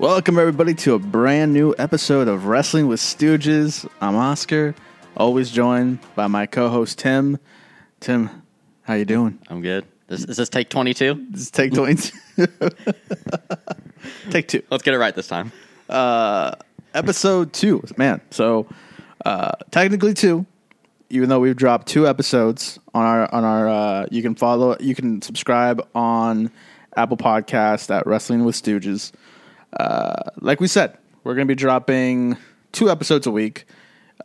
Welcome everybody to a brand new episode of Wrestling with Stooges. I'm Oscar, always joined by my co-host Tim. Tim, how you doing? I'm good. This, is this take 22? This is take twenty. take two. Let's get it right this time. episode two. Man, so uh, technically two, even though we've dropped two episodes on our on our. Uh, you can follow, you can subscribe on Apple Podcast at Wrestling with Stooges. Uh, like we said, we're going to be dropping two episodes a week.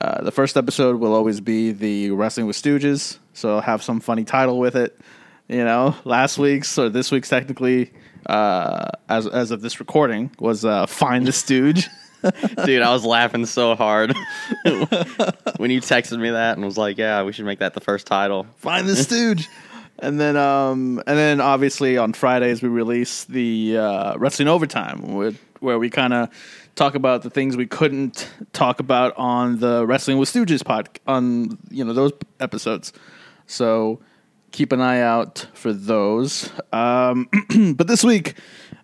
Uh, the first episode will always be the Wrestling with Stooges, so I'll have some funny title with it. You know, last week's or this week's technically, uh, as as of this recording, was uh, Find the Stooge. Dude, I was laughing so hard when you texted me that and was like, yeah, we should make that the first title. find the stooge and then um and then obviously on fridays we release the uh wrestling overtime with, where we kind of talk about the things we couldn't talk about on the wrestling with stooges pod on you know those episodes. So keep an eye out for those. Um but this week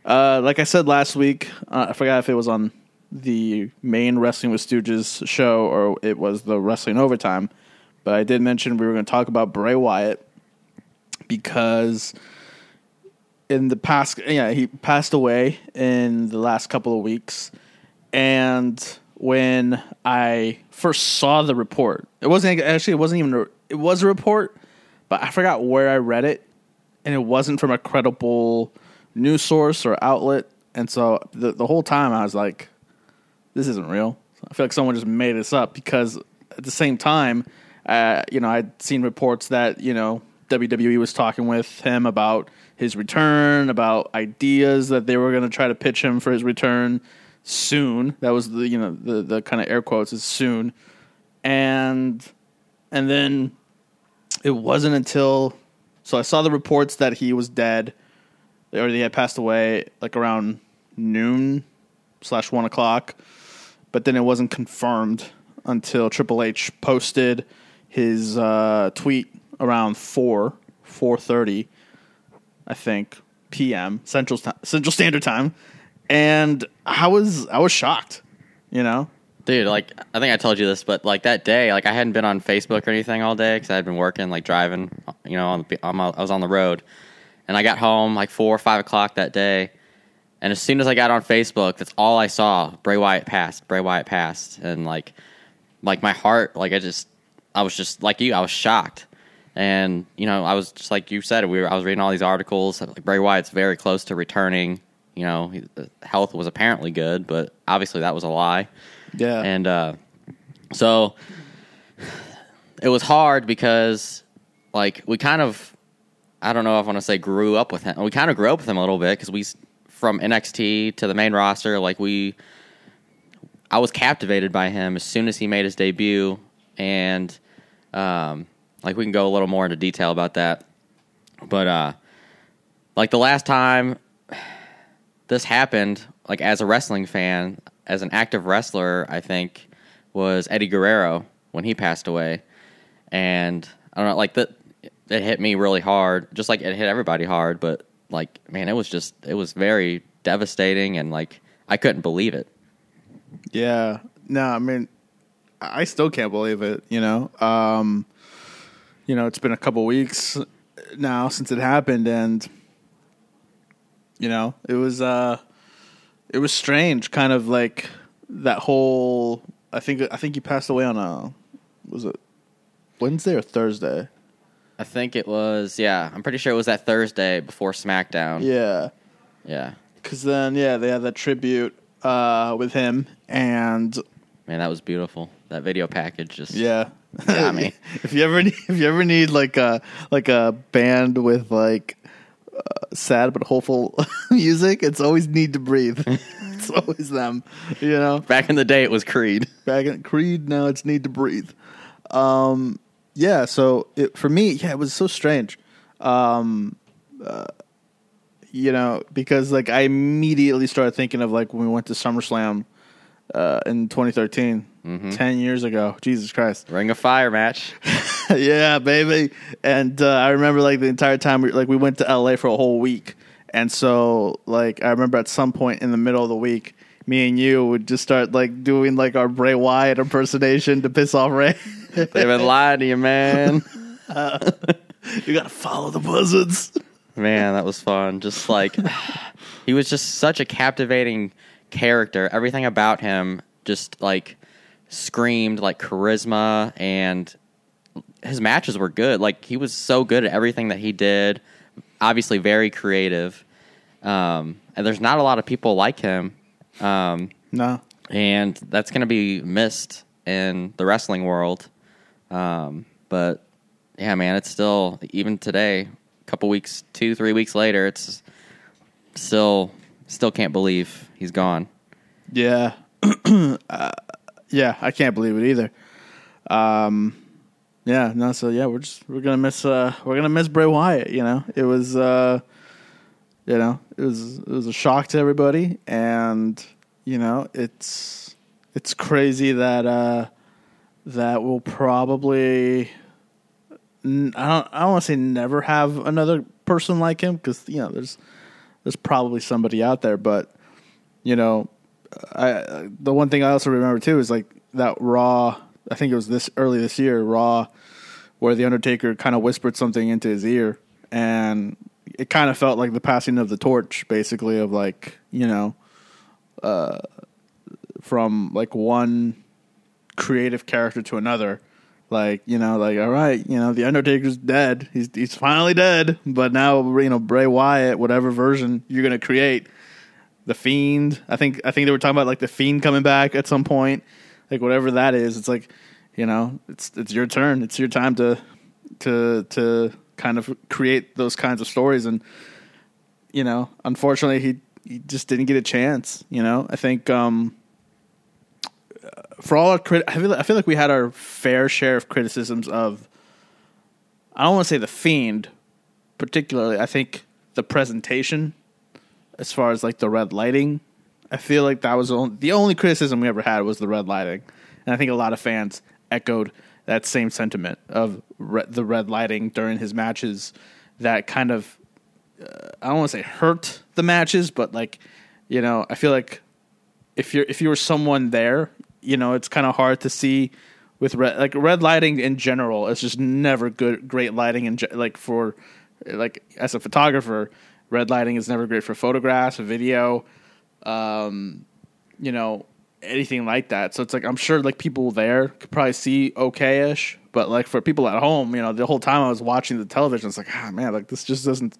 uh like i said last week uh, i forgot if it was on the main wrestling with stooges show or it was the wrestling overtime but i did mention we were going to talk about bray wyatt because in the past yeah he passed away in the last couple of weeks. And when i first saw the report it wasn't actually it wasn't even a, it was a report but i forgot where i read it. And it wasn't from a credible news source or outlet. And so the, the whole time i was like this isn't real. I feel like someone just made this up because at the same time uh, you know i'd seen reports that you know WWE was talking with him about his return, about ideas that they were going to try to pitch him for his return soon. That was the you know the the kind of air quotes is soon, and and then it wasn't until so I saw the reports that he was dead or he had passed away like around noon slash one o'clock, but then it wasn't confirmed until Triple H posted his uh, tweet around four four thirty, I think p.m. Central Central Standard Time, and I was I was shocked, you know. Dude, like, I think I told you this, but like that day, like, I hadn't been on Facebook or anything all day because I had been working, like, driving, you know, on the, on my, I was on the road. And I got home like four or five o'clock that day. And as soon as I got on Facebook, that's all I saw. Bray Wyatt passed. Bray Wyatt passed. And like, like my heart, like I just, I was just like you. I was shocked. And you know, I was just like you said. We were, I was reading all these articles. Like Bray Wyatt's very close to returning. You know, he, health was apparently good, but obviously that was a lie. Yeah, And uh, so it was hard because, like, we kind of, I don't know if I want to say grew up with him. We kind of grew up with him a little bit because we, from NXT to the main roster, like, we, I was captivated by him as soon as he made his debut. And, um, like, we can go a little more into detail about that. But, uh, like, the last time this happened, like as a wrestling fan, as an active wrestler, I think was Eddie Guerrero when he passed away, and I don't know, like that, it hit me really hard, just like it hit everybody hard. But like, man, it was just, it was very devastating, and like I couldn't believe it. Yeah. No, I mean, I still can't believe it. You know, um, you know, it's been a couple weeks now since it happened, and you know, it was uh, it was strange. Kind of like that whole. I think I think he passed away on a was it Wednesday or Thursday? I think it was, yeah, I'm pretty sure it was that Thursday before SmackDown. Yeah. yeah. Because then, yeah, they had that tribute uh, with him, and Man, that was beautiful. That video package just Yeah. Got me. if you ever need, if you ever need like a like a band with like uh, sad but hopeful music, it's always Need to Breathe. it's always them, you know. Back in the day, it was Creed. Back in Creed, now it's Need to Breathe. Um, yeah. So it, for me, yeah, it was so strange. Um, uh, you know, because like I immediately started thinking of like when we went to SummerSlam uh, in 2013, 10 years ago. Jesus Christ. Ring of Fire match. yeah, baby. And uh, I remember like the entire time, we, like we went to LA for a whole week, and so like I remember at some point in the middle of the week, me and you would just start like doing like our Bray Wyatt impersonation to piss off Ray. They've been lying to you, man. you gotta follow the buzzards. Man, that was fun. Just like he was just such a captivating character. Everything about him just like screamed like charisma and his matches were good. Like he was so good at everything that he did. Obviously very creative. Um, and there's not a lot of people like him. Um, No. and that's going to be missed in the wrestling world. Um, but yeah, man, it's still even today, a couple weeks, two, three weeks later, it's still still can't believe he's gone. Yeah. uh, yeah, I can't believe it either. Um yeah, no, so yeah, we're just we're gonna miss uh we're gonna miss Bray Wyatt, you know. It was uh you know, it was it was a shock to everybody and you know, it's it's crazy that uh that we'll probably I don't I don't want to say never have another person like him because you know there's there's probably somebody out there, but you know, I the one thing I also remember too is like that Raw. I think it was this early this year, Raw, where the Undertaker kind of whispered something into his ear, and it kind of felt like the passing of the torch, basically, of like you know, uh, from like one creative character to another. Like you know, like all right, you know, the Undertaker's dead. He's he's finally dead. But now you know Bray Wyatt, whatever version you're gonna create, the Fiend. I think I think they were talking about like the Fiend coming back at some point. Like whatever that is, it's like you know, it's it's your turn. It's your time to to to kind of create those kinds of stories. And you know, unfortunately, he he just didn't get a chance. You know, I think. um for all our crit, I feel, I feel like we had our fair share of criticisms of. I don't want to say the fiend, particularly. I think the presentation, as far as like the red lighting, I feel like that was the only, criticism we ever had was the red lighting, and I think a lot of fans echoed that same sentiment of re- the red lighting during his matches. That kind of, uh, I don't want to say hurt the matches, but like, you know, I feel like if you're if you were someone there, you know, it's kind of hard to see with red like red lighting in general. It's just never good great lighting and like for like as a photographer, red lighting is never great for photographs, video, um, you know, anything like that. So it's like I'm sure like people there could probably see okay-ish, but like for people at home, you know, the whole time I was watching the television, it's like, ah, man, like this just doesn't.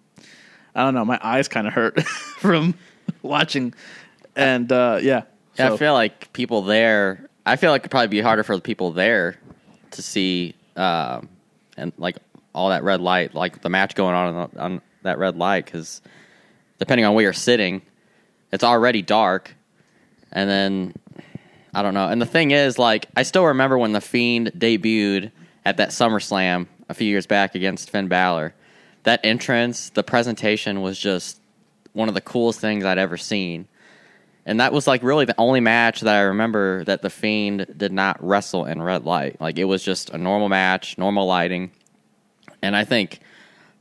I don't know. My eyes kind of hurt from watching, and uh, yeah. Yeah, So- I feel like people there. I feel like it'd probably be harder for the people there to see, um, and like all that red light, like the match going on on, on that red light, because depending on where you're sitting, it's already dark, and then I don't know. And the thing is, like, I still remember when the Fiend debuted at that SummerSlam a few years back against Finn Balor. That entrance, the presentation was just one of the coolest things I'd ever seen. And that was like really the only match that I remember that the Fiend did not wrestle in red light. Like it was just a normal match, normal lighting. And I think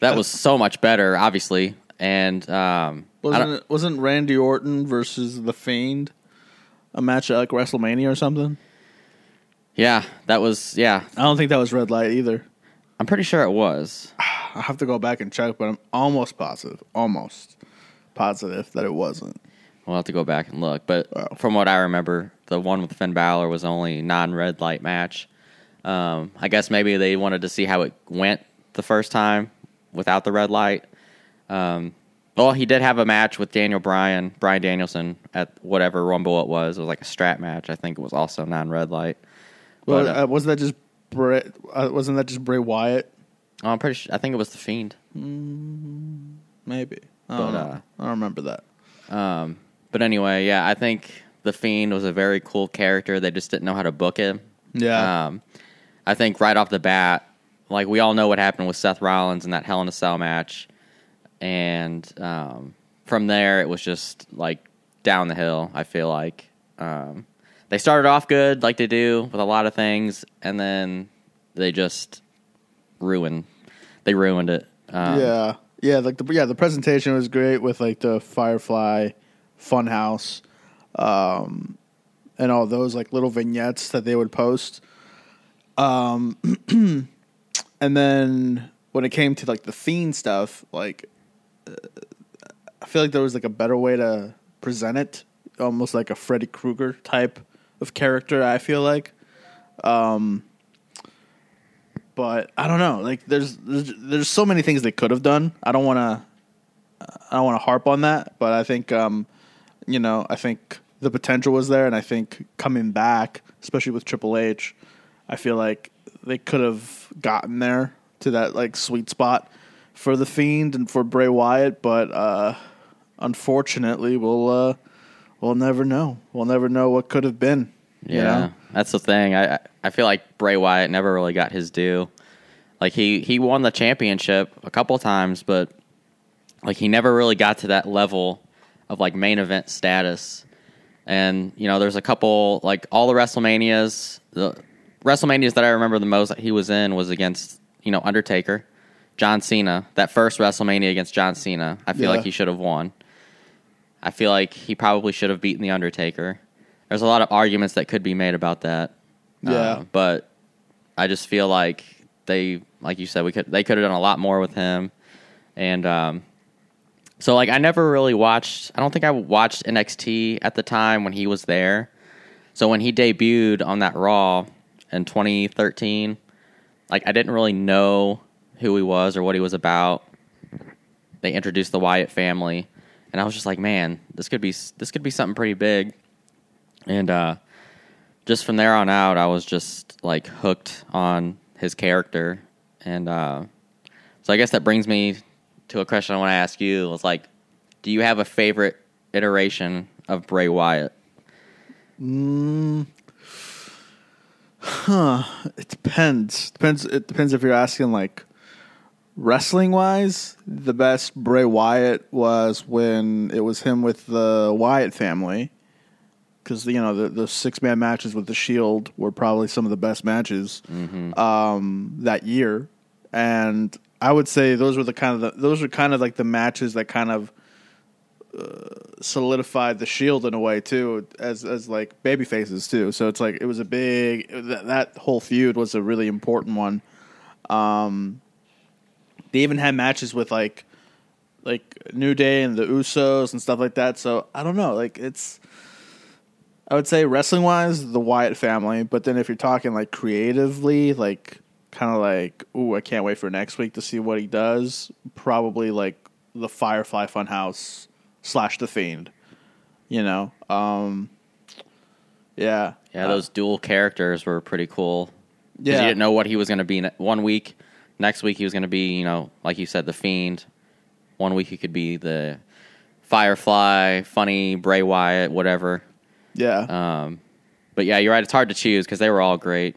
that was so much better, obviously. And um, Wasn't it, wasn't Randy Orton versus the Fiend a match at like WrestleMania or something? yeah, that was yeah. I don't think that was red light either. I'm pretty sure it was. I have to go back and check, but I'm almost positive, almost positive that it wasn't. We'll have to go back and look. But Wow. from what I remember, the one with Finn Balor was only non red light match. Um, I guess maybe they wanted to see how it went the first time without the red light. Um, well, he did have a match with Daniel Bryan, Brian Danielson, at whatever Rumble it was. It was like a strap match. I think it was also non red light. Well, But, uh, uh, wasn't that just Bray? Uh, wasn't that just Bray Wyatt? Oh, I'm pretty sure. I think it was the Fiend. Maybe. I But, don't, know. uh, I don't remember that. Um, but anyway, yeah, I think the Fiend was a very cool character. They just didn't know how to book him. Yeah. Um, I think right off the bat, like we all know what happened with Seth Rollins in that Hell in a Cell match, and um, from there it was just like down the hill. I feel like um, they started off good, like they do with a lot of things, and then they just ruined. They ruined it. Um, yeah, yeah. Like the yeah, the presentation was great with like the Firefly Funhouse. um, and all those like little vignettes that they would post. Um, and then when it came to like the fiend stuff, like uh, I feel like there was like a better way to present it, almost like a Freddy Krueger type of character. I feel like, um, but I don't know. Like there's there's, there's so many things they could have done. I don't want to I don't want to harp on that, but I think um, you know I think the potential was there, and I think coming back, especially with Triple H, I feel like they could have gotten there to that like sweet spot for the Fiend and for Bray Wyatt, but uh, unfortunately, we'll uh, we'll never know. We'll never know what could have been. Yeah, you know? that's the thing. I I feel like Bray Wyatt never really got his due. Like he he won the championship a couple times, but like he never really got to that level of like main event status. And you know, there's a couple like all the WrestleManias, the WrestleManias that I remember the most that he was in was against you know Undertaker, John Cena. That first WrestleMania against John Cena, I feel Yeah. like he should have won. I feel like he probably should have beaten the Undertaker. There's a lot of arguments that could be made about that. Uh, Yeah. but I just feel like they, like you said, we could they could have done a lot more with him, and um, so like I never really watched. I don't think I watched NXT at the time when he was there. So when he debuted on that Raw in 2013, like I didn't really know who he was or what he was about. They introduced the Wyatt family, and I was just like, man, this could be this could be something pretty big. And uh, just from there on out, I was just like hooked on his character, and uh, so I guess that brings me to a question I want to ask you. It's like, do you have a favorite iteration of Bray Wyatt? It depends. Depends. It depends if you're asking like wrestling wise. The best Bray Wyatt was when it was him with the Wyatt family, because you know the the six man matches with the Shield were probably some of the best matches um, that year, and I would say those were the kind of the, those were kind of like the matches that kind of solidified the shield in a way too as as like baby faces too. So it's like it was a big that, that whole feud was a really important one. Um they even had matches with like like new day and the usos and stuff like that. So i don't know like it's i would say wrestling wise the wyatt family. But then if you're talking like creatively like kind of like ooh i can't wait for next week to see what he does probably like the firefly funhouse slash the fiend you know um yeah Yeah, Uh, those dual characters were pretty cool. yeah you didn't know what he was going to be ne- one week. Next week he was going to be, you know, like you said, the Fiend. One week he could be the Firefly, funny Bray Wyatt, whatever. yeah Um, but yeah, you're right. It's hard to choose because they were all great.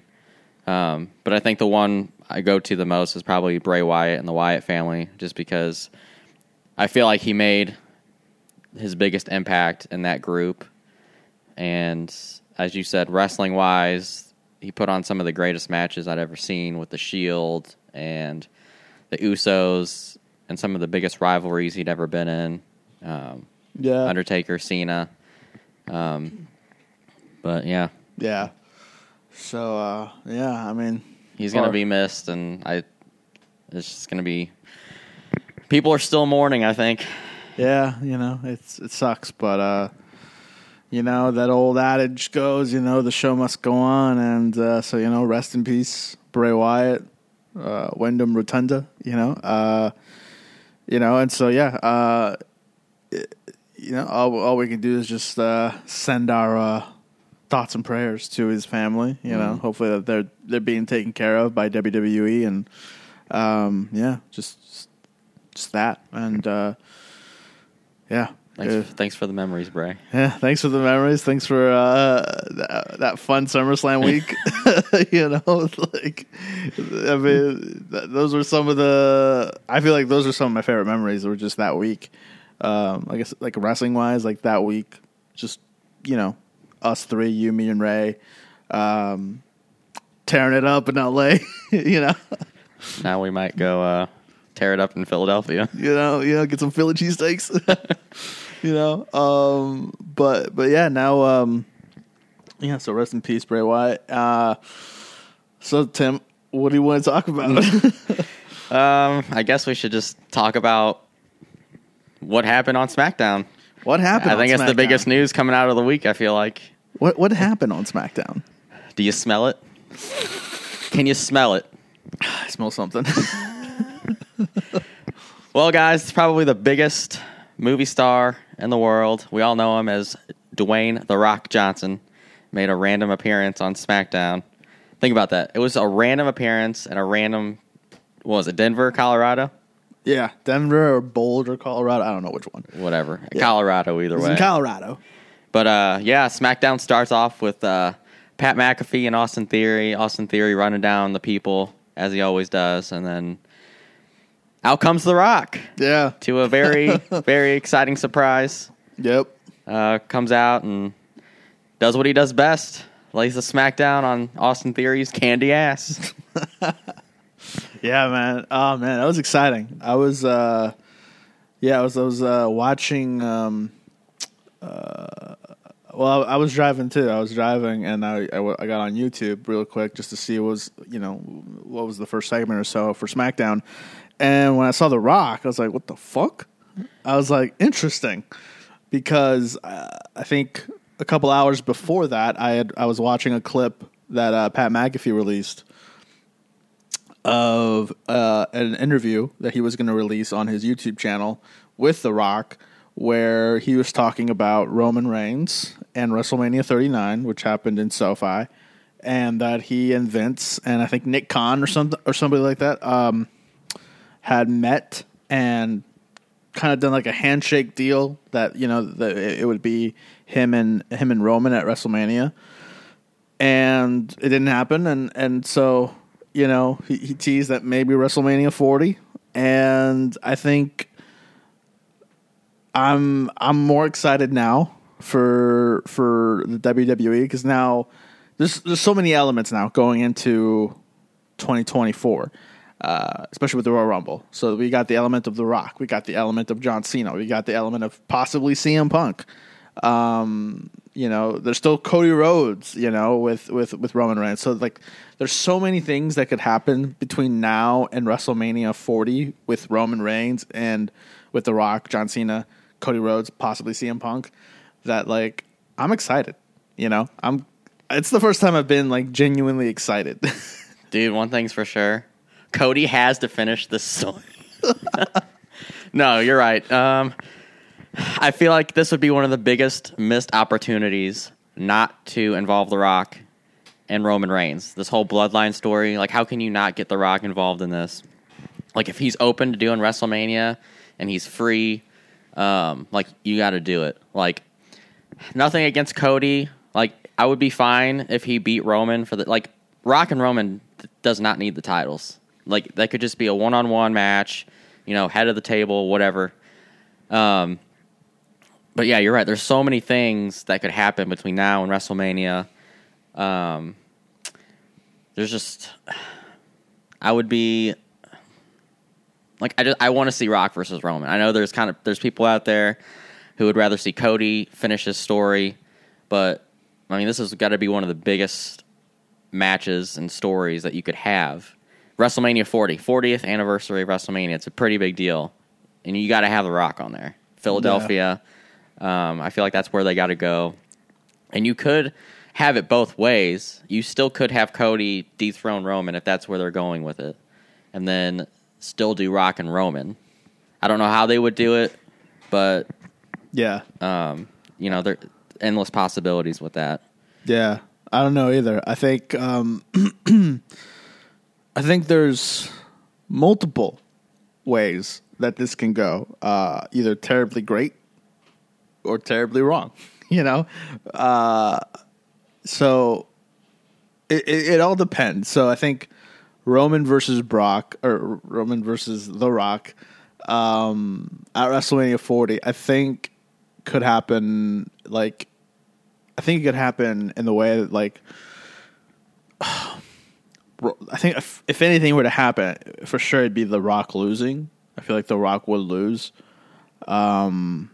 Um, but I think the one I go to the most is probably Bray Wyatt and the Wyatt family, just because I feel like he made his biggest impact in that group. And as you said, wrestling wise, he put on some of the greatest matches I'd ever seen with the Shield and the Usos and some of the biggest rivalries he'd ever been in. Um, yeah Undertaker, Cena. Um, but yeah, yeah so uh yeah i mean he's gonna Or- be missed, and I. It's just gonna be. People are still mourning. I think. Yeah, you know, it's it sucks, but uh you know, that old adage goes, you know, the show must go on and uh so you know, rest in peace, Bray Wyatt, uh Windham Rotunda, you know. Uh you know, and so yeah, uh it- you know, all all we can do is just uh send our uh thoughts and prayers to his family, you know. Hopefully that they're they're being taken care of by WWE and um yeah, just just that and uh yeah. Thanks, thanks for the memories, Bray. yeah, thanks for the memories. Thanks for uh, that, that fun SummerSlam week. you know, like I mean, th- those were some of the. I feel like those are some of my favorite memories. Were just that week. Um, I guess like wrestling wise, like that week, just you know, us three, you, me, and Ray, um, tearing it up in L.A. you know, Now we might go uh, tear it up in Philadelphia. you know, you know, get some Philly cheesesteaks. you know. Um, but but yeah, now um, yeah. So rest in peace, Bray Wyatt. Uh, so Tim, what do you want to talk about? Um, I guess we should just talk about what happened on SmackDown. what happened? I think it's the biggest news coming out of the week. I feel like. What what happened on SmackDown? Do you smell it? Can you smell it? I smell something. Well, guys, it's probably the biggest movie star in the world. We all know him as Dwayne The Rock Johnson. Made a random appearance on SmackDown. Think about that. It was a random appearance and a random, what was it, Denver, Colorado? yeah, Denver or Boulder, Colorado. I don't know which one. Whatever. Yeah. Colorado, either way. in Colorado. But uh, yeah, SmackDown starts off with uh, Pat McAfee and Austin Theory. Austin Theory running down the people as he always does, and then out comes The Rock Yeah. to a very very exciting surprise. Yep. Uh, comes out and does what he does best. Lays the SmackDown on Austin Theory's candy ass. Yeah, man. Oh man, that was exciting. I was uh yeah, I was I was uh watching um uh well, I was driving too. I was driving, and I, I w- I got on YouTube real quick just to see what was you know what was the first segment or so for SmackDown. And when I saw The Rock, I was like, "What the fuck?" I was like, "Interesting," because uh, I think a couple hours before that, I had I was watching a clip that uh, Pat McAfee released of uh, an interview that he was going to release on his YouTube channel with The Rock, where he was talking about Roman Reigns and WrestleMania 39, which happened in SoFi, and that he and Vince and I think Nick Khan or something or somebody like that um, had met and kind of done like a handshake deal that you know it would be him and him and Roman at WrestleMania. And it didn't happen and and so you know he, he teased that maybe WrestleMania 40 and I think I'm I'm more excited now for for the WWE because now there's there's so many elements now going into 2024 uh, especially with the Royal Rumble. So we got the element of The Rock, we got the element of John Cena, we got the element of possibly CM Punk. Um, you know, there's still Cody Rhodes, you know, with with with Roman Reigns. So like, there's so many things that could happen between now and WrestleMania 40 with Roman Reigns and with The Rock, John Cena, Cody Rhodes, possibly CM Punk. That like, I'm excited. You know, I'm. It's the first time I've been like genuinely excited. Dude, one thing's for sure. Cody has to finish this story. no, you're right. Um, I feel like this would be one of the biggest missed opportunities not to involve The Rock and Roman Reigns. This whole bloodline story. Like, how can you not get The Rock involved in this? Like, if he's open to doing WrestleMania and he's free, um, like, you got to do it. Like, nothing against Cody. Like, I would be fine if he beat Roman for the like. Rock and Roman does not need the titles. Like, that could just be a one-on-one match. You know, head of the table, whatever. Um, but yeah, you're right. There's so many things that could happen between now and WrestleMania. Um, there's just, I would be like, I just I want to see Rock versus Roman. I know there's kind of there's people out there who would rather see Cody finish his story, but I mean, this has got to be one of the biggest matches and stories that you could have. WrestleMania 40, 40th anniversary of WrestleMania. It's a pretty big deal, and you got to have The Rock on there. Philadelphia. Um, I feel like that's where they got to go. And you could have it both ways. You still could have Cody dethrone Roman if that's where they're going with it, and then still do Rock and Roman. I don't know how they would do it, but yeah, um, you know, there endless possibilities with that. Yeah, I don't know either. I think um, I think there's multiple ways that this can go. Uh, either terribly great or terribly wrong. You know, uh, so it, it, it all depends. So I think Roman versus Brock or Roman versus The Rock um, at WrestleMania 40, I think could happen like I think it could happen in the way that like I think if, if anything were to happen, for sure it'd be The Rock losing. I feel like The Rock would lose. Um,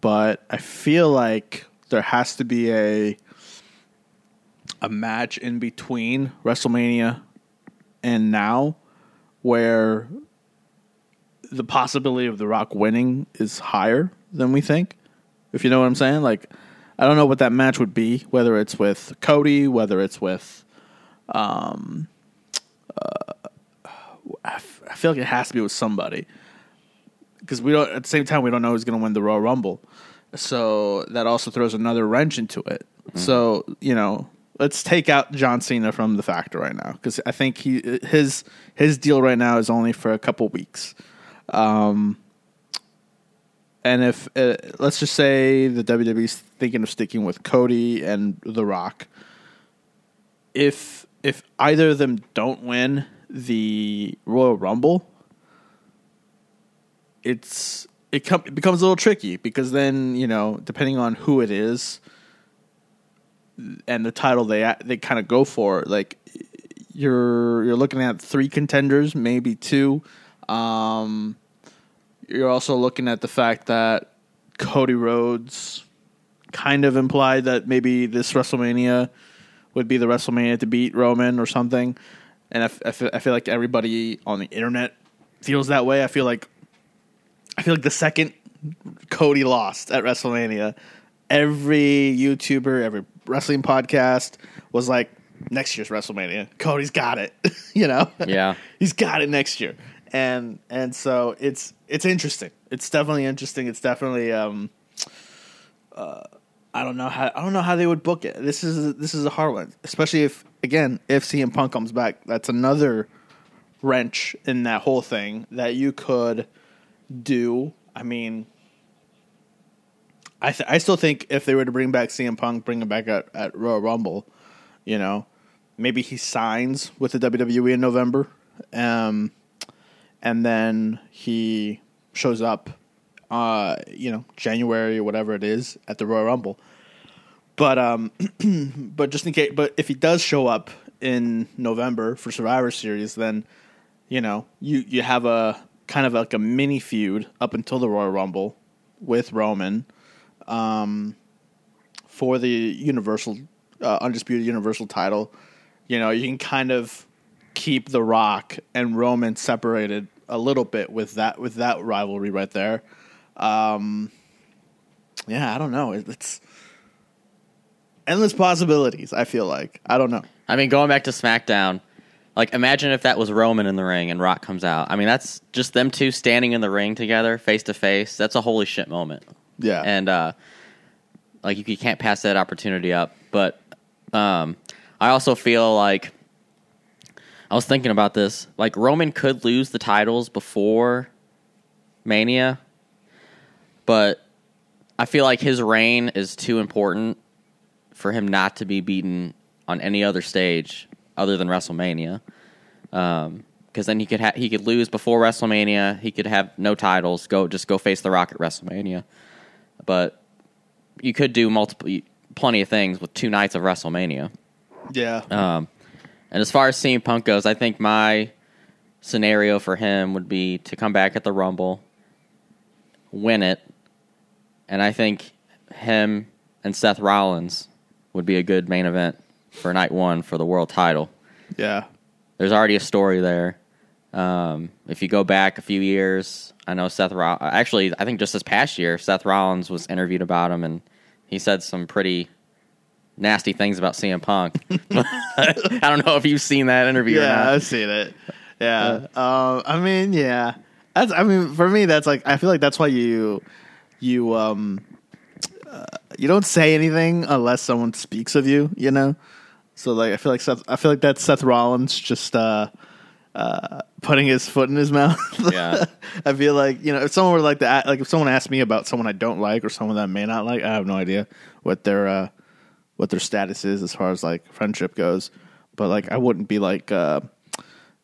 but I feel like there has to be a a match in between WrestleMania and now where the possibility of The Rock winning is higher than we think. If you know what I'm saying, like I don't know what that match would be, whether it's with Cody, whether it's with um I, f- I feel like it has to be with somebody because we don't at the same time we don't know who's going to win the Royal Rumble. So that also throws another wrench into it. So, you know, let's take out John Cena from the factor right now because I think he his his deal right now is only for a couple weeks. Um, and if uh, let's just say the WWE's thinking of sticking with Cody and The Rock, if if either of them don't win the Royal Rumble, it's it, com- it becomes a little tricky because then you know depending on who it is and the title they they kind of go for like you're you're looking at three contenders maybe two. Um you're also looking at the fact that Cody Rhodes kind of implied that maybe this WrestleMania would be the WrestleMania to beat Roman or something and I, f- I feel, I feel like everybody on the internet feels that way I feel like I feel like the second Cody lost at WrestleMania, every YouTuber, every wrestling podcast was like, next year's WrestleMania, Cody's got it. you know? Yeah. He's got it next year. And and so it's it's interesting. It's definitely interesting. It's definitely um uh I don't know how I don't know how they would book it. This is this is a hard one, especially if again if CM Punk comes back. That's another wrench in that whole thing that you could do. I mean, I th- I still think if they were to bring back CM Punk, bring him back at, at Royal Rumble, you know, maybe he signs with the WWE in November, um, and then he shows up, uh, you know, January or whatever it is at the Royal Rumble. But um, but just in case, but if he does show up in November for Survivor Series, then you know you you have a kind of like a mini feud up until the Royal Rumble with Roman um, for the Universal uh, Undisputed Universal title. You know, you can kind of keep The Rock and Roman separated a little bit with that with that rivalry right there. Um, yeah, I don't know. It- It's endless possibilities. I feel like I don't know. I mean, going back to SmackDown, like imagine if that was Roman in the ring and Rock comes out. I mean, that's just them two standing in the ring together, face to face. That's a holy shit moment. Yeah, and uh, like you, you can't pass that opportunity up. But um, I also feel like I was thinking about this. Like Roman could lose the titles before Mania, but I feel like his reign is too important for him not to be beaten on any other stage other than WrestleMania. Because then he could ha- he could lose before WrestleMania. He could have no titles. Go just go face the Rock at WrestleMania. But you could do multiple, plenty of things with two nights of WrestleMania. yeah, Um, and as far as CM Punk goes, I think my scenario for him would be to come back at the Rumble, win it, and I think him and Seth Rollins would be a good main event for night one for the world title. yeah, There's already a story there. Um, if you go back a few years, I know Seth. Roll- actually, I think just this past year, Seth Rollins was interviewed about him, and he said some pretty nasty things about CM Punk. I don't know if you've seen that interview. or yeah. I've seen it. Yeah, um, I mean, yeah. That's. I mean, for me, that's like. I feel like that's why you, you, um, uh, you don't say anything unless someone speaks of you. You know. So like, I feel like Seth. I feel like that's Seth Rollins just. uh uh, putting his foot in his mouth. Yeah. I feel like you know if someone were like that, like if someone asked me about someone I don't like or someone that I may not like, I have no idea what their uh, what their status is as far as like friendship goes. But like, I wouldn't be like, uh,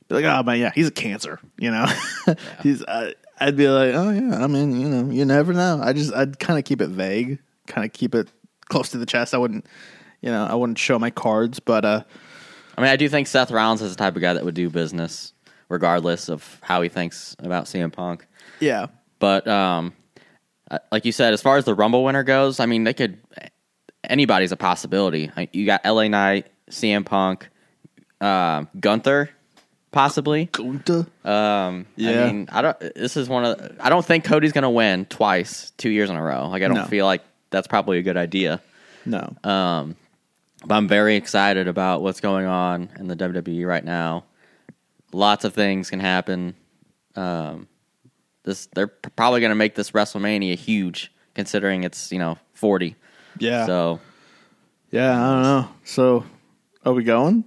be like, oh man, yeah, he's a cancer. You know, he's. Uh, I'd be like, oh yeah, I mean, you know, you never know. I just, I'd kind of keep it vague, kind of keep it close to the chest. I wouldn't, you know, I wouldn't show my cards, but uh, I mean, I do think Seth Rollins is the type of guy that would do business regardless of how he thinks about CM Punk. yeah, But um, uh, like you said, as far as the Rumble winner goes, I mean, they could anybody's a possibility. You got LA Knight, CM Punk, uh, Gunther, possibly. Gunther. Um, Yeah. I mean, I don't. This is one of. I don't think Cody's going to win twice, two years in a row. Like I don't No. feel like that's probably a good idea. No. Um, but I'm very excited about what's going on in the WWE right now. Lots of things can happen. Um, this they're probably going to make this WrestleMania huge, considering it's you know 40. yeah. So yeah, I don't know. So, are we going?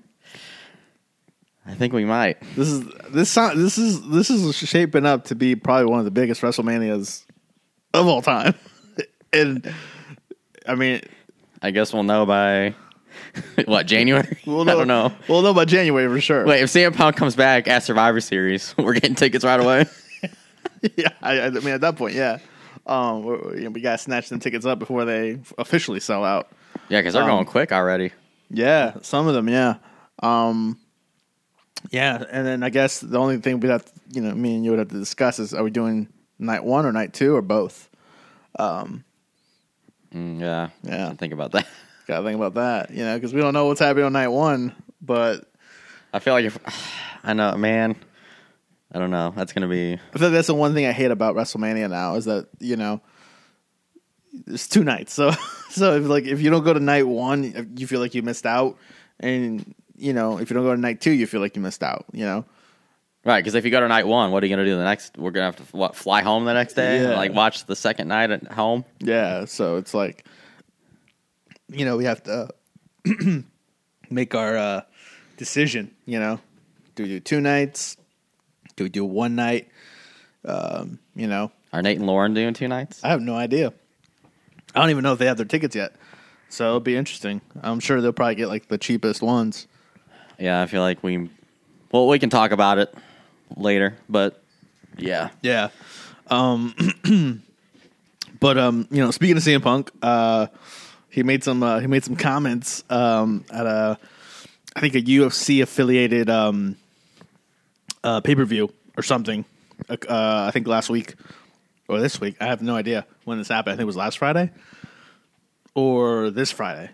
I think we might. This is this this is this is shaping up to be probably one of the biggest WrestleManias of all time. and I mean, I guess we'll know by what January. we'll I don't know. We'll know by January for sure. Wait, if CM Punk comes back at Survivor Series, we're getting tickets right away. yeah, I, I mean at that point, yeah. Um, we, you know, we got to snatch them tickets up before they officially sell out. yeah, because they're Um, going quick already. Yeah, some of them, yeah. Um, yeah, and then I guess the only thing we have, to, you know, me and you would have to discuss is: are we doing night one or night two or both? Mm, yeah, Yeah. Think about that. Got to think about that, you know, because we don't know what's happening on night one. But I feel like if I know, man, I don't know. That's gonna be I feel like that's the one thing I hate about WrestleMania now is that you know, it's two nights. So, so if like if you don't go to night one, you feel like you missed out, and you know, if you don't go to night two, you feel like you missed out. You know. Right. Because if you go to night one, what are you gonna do the next? We're gonna have to what fly home the next day, Yeah. like watch the second night at home. Yeah, so it's like, you know, we have to make our uh, decision. You know, do we do two nights? Do we do one night? Um, you know, Are Nate and Lauren doing two nights? I have no idea. I don't even know if they have their tickets yet. So it'll be interesting. I'm sure they'll probably get like the cheapest ones. Yeah, I feel like we. Well, we can talk about it later, but yeah, Yeah. Um, but um, you know, speaking of CM Punk, uh, he made some uh, he made some comments um, at a I think a UFC affiliated um, uh, pay per view or something. Uh, I think last week or this week. I have no idea when this happened. I think it was last Friday or this Friday.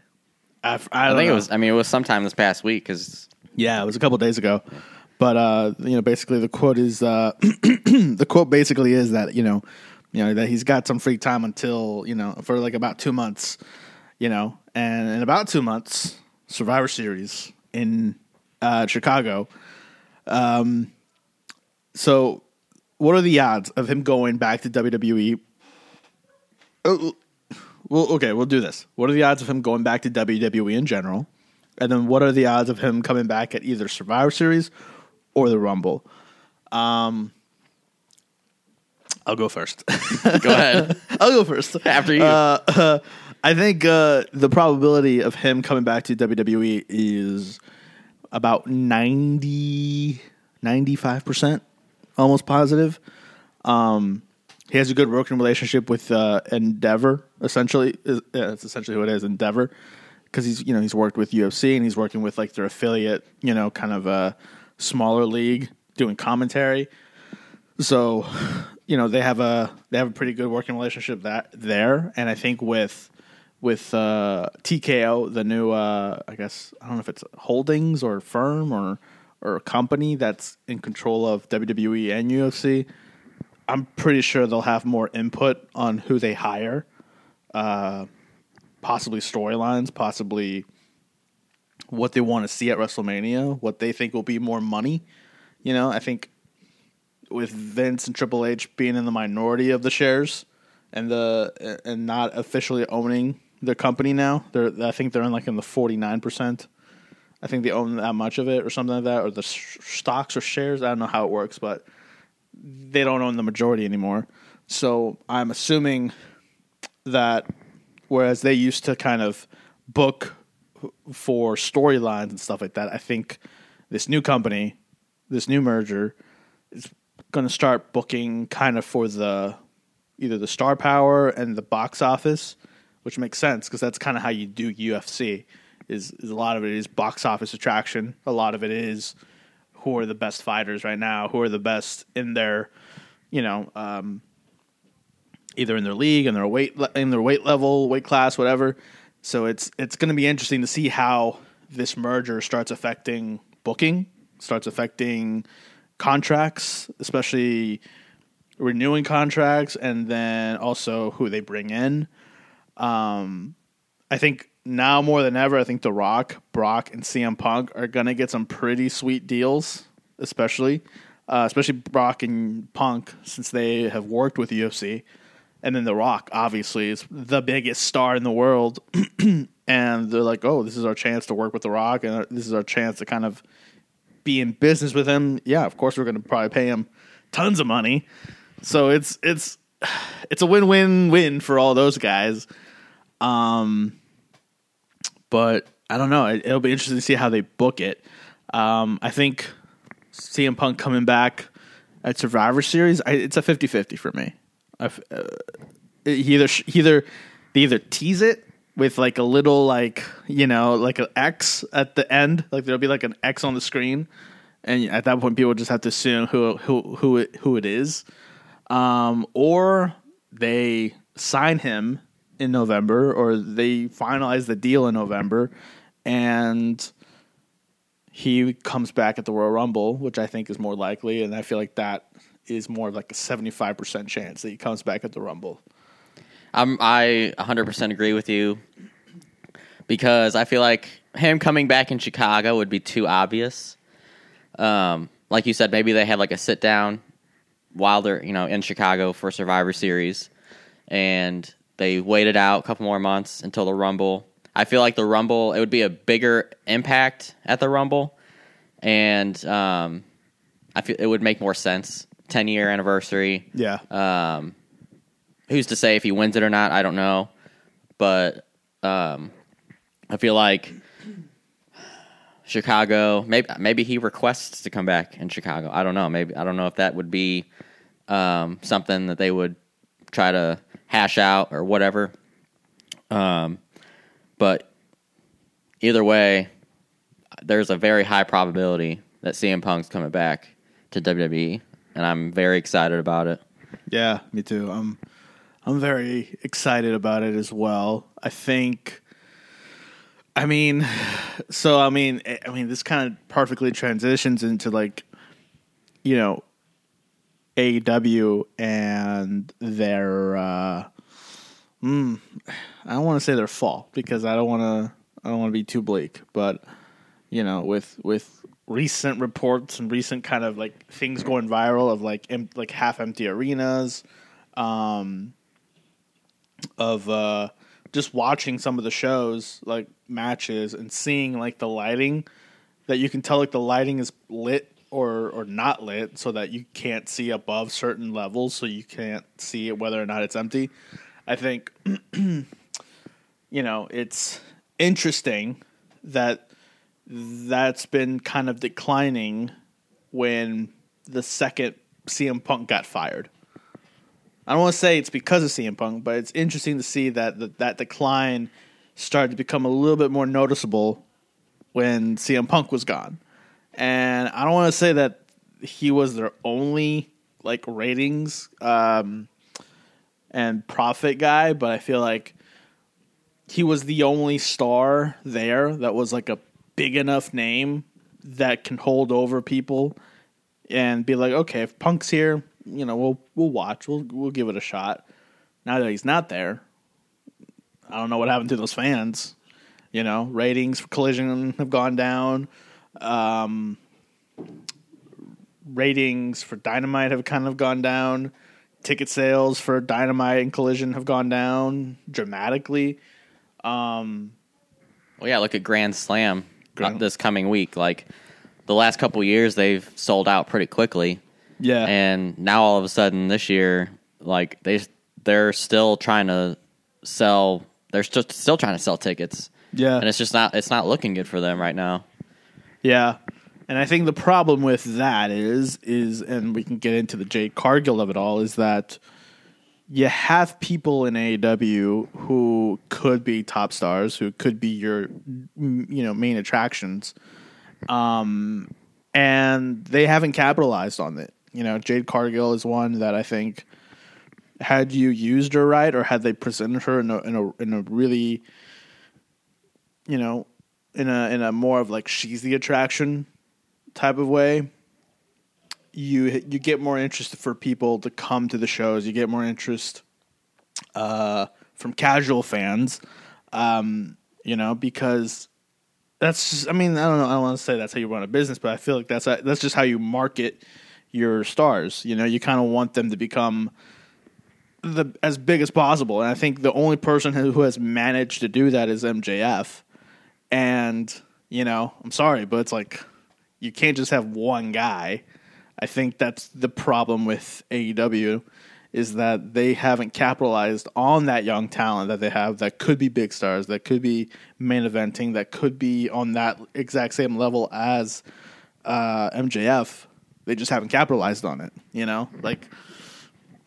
I, I, I don't think know. it was. I mean, it was sometime this past week because Yeah, it was a couple days ago. But uh, you know, basically the quote is uh, the quote basically is that you know, you know that he's got some free time until you know for like about two months, you know, and in about two months, Survivor Series in uh, Chicago. Um, so what are the odds of him going back to WWE? Oh, well, okay, we'll do this. What are the odds of him going back to WWE in general? And then what are the odds of him coming back at either Survivor Series or the Rumble? Um, I'll go first. go ahead I'll go first. after you. Uh, I think uh, the probability of him coming back to WWE is about 90, 95%, almost positive. Um, he has a good working relationship with uh, Endeavor. Essentially, yeah, it's essentially who it is, Endeavor, because he's you know he's worked with UFC and he's working with like their affiliate, you know, kind of a smaller league doing commentary. So, you know, they have a they have a pretty good working relationship that there, and I think with with uh, TKO, the new uh, I guess I don't know if it's holdings or firm or or company that's in control of WWE and UFC. I'm pretty sure they'll have more input on who they hire, uh, possibly storylines, possibly what they want to see at WrestleMania, what they think will be more money. You know, I think with Vince and Triple H being in the minority of the shares and the and not officially owning the company now, they're I think they're in like in the forty nine percent. I think they own that much of it or something like that, or the sh- stocks or shares. I don't know how it works, but they don't own the majority anymore. So I'm assuming that whereas they used to kind of book for storylines and stuff like that, I think this new company, this new merger, is going to start booking kind of for the either the star power and the box office, which makes sense because that's kind of how you do UFC. Is, is a lot of it is box office attraction. A lot of it is who are the best fighters right now, who are the best in their, you know, um, either in their league and their weight in their weight level, weight class, whatever. So it's it's going to be interesting to see how this merger starts affecting booking, starts affecting contracts, especially renewing contracts, and then also who they bring in. Um, I think now more than ever, I think The Rock, Brock, and CM Punk are gonna get some pretty sweet deals, especially, uh, especially Brock and Punk since they have worked with UFC, and then The Rock obviously is the biggest star in the world, and they're like, oh, this is our chance to work with The Rock, and this is our chance to kind of be in business with him. Yeah, of course we're gonna probably pay him tons of money, so it's it's it's a win win win for all those guys. Um, but I don't know. It, will be interesting to see how they book it. Um, I think CM Punk coming back at Survivor Series, I, it's a 50-50 for me. Uh, he either he either they either tease it with like a little like you know like an X at the end, like there'll be like an X on the screen, and at that point people just have to assume who who who it, who it is, um, or they sign him in November or they finalize the deal in November and he comes back at the Royal Rumble, which I think is more likely, and I feel like that is more like a seventy five percent chance that he comes back at the Rumble. I'm, I 100% agree with you because I feel like him coming back in Chicago would be too obvious. Um, like you said, maybe they had like a sit down while they're you know in Chicago for Survivor Series, and they waited out a couple more months until the Rumble. I feel like the Rumble it would be a bigger impact at the Rumble, and um, I feel it would make more sense. Ten year anniversary. Yeah. Um, who's to say if he wins it or not? I don't know, but um, I feel like Chicago. Maybe maybe he requests to come back in Chicago. I don't know. Maybe I don't know if that would be um, something that they would try to hash out or whatever. Um, but either way, there's a very high probability that CM Punk's coming back to WWE, and I'm very excited about it. Yeah, me too. I'm I'm very excited about it as well. I think. I mean, so I mean, I mean, this kind of perfectly transitions into like, you know, AEW and their uh mm, I don't want to say their fall because I don't want to I don't want to be too bleak, but you know, with with recent reports and recent kind of like things going viral of like em- like half empty arenas um of uh just watching some of the shows like matches and seeing like the lighting that you can tell like the lighting is lit or or not lit so that you can't see above certain levels so you can't see it whether or not it's empty. I think you know it's interesting that that's been kind of declining when the second CM Punk got fired. I don't want to say it's because of CM Punk, but it's interesting to see that that, that decline started to become a little bit more noticeable when CM Punk was gone. And I don't want to say that he was their only like ratings um, and profit guy, but I feel like he was the only star there that was like a big enough name that can hold over people and be like, okay, if Punk's here, you know, we'll we'll watch, we'll we'll give it a shot. Now that he's not there, I don't know what happened to those fans. You know, ratings for Collision have gone down. Um, ratings for Dynamite have kind of gone down. Ticket sales for Dynamite and Collision have gone down dramatically. Um, Well, yeah, look at Grand Slam uh, this coming week. Like the last couple years, they've sold out pretty quickly, yeah, and now all of a sudden this year, like they they're still trying to sell. They're still still trying to sell tickets, yeah, and it's just not it's not looking good for them right now. Yeah. And I think the problem with that is is and we can get into the Jade Cargill of it all is that you have people in AEW who could be top stars, who could be your you know main attractions. Um and they haven't capitalized on it. You know, Jade Cargill is one that I think had you used her right or had they presented her in a in a in a really you know in a in a more of like she's the attraction type of way you you get more interest for people to come to the shows you get more interest uh, from casual fans um, you know because that's just, I mean I don't know I don't want to say that's how you run a business but I feel like that's that's just how you market your stars you know you kind of want them to become the as big as possible. And I think the only person who, who has managed to do that is MJF. And you know, I'm sorry, but it's like you can't just have one guy. I think that's the problem with AEW is that they haven't capitalized on that young talent that they have that could be big stars, that could be main eventing, that could be on that exact same level as uh, MJF. They just haven't capitalized on it, you know? Like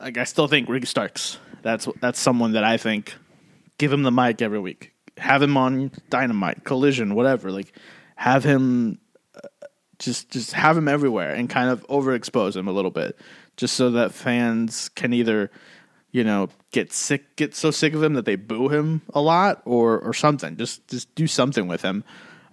like I still think Ricky Starks. That's that's someone that I think give him the mic every week. Have him on Dynamite, Collision, whatever. Like have him just just have him everywhere and kind of overexpose him a little bit just so that fans can either you know get sick get so sick of him that they boo him a lot or or something just just do something with him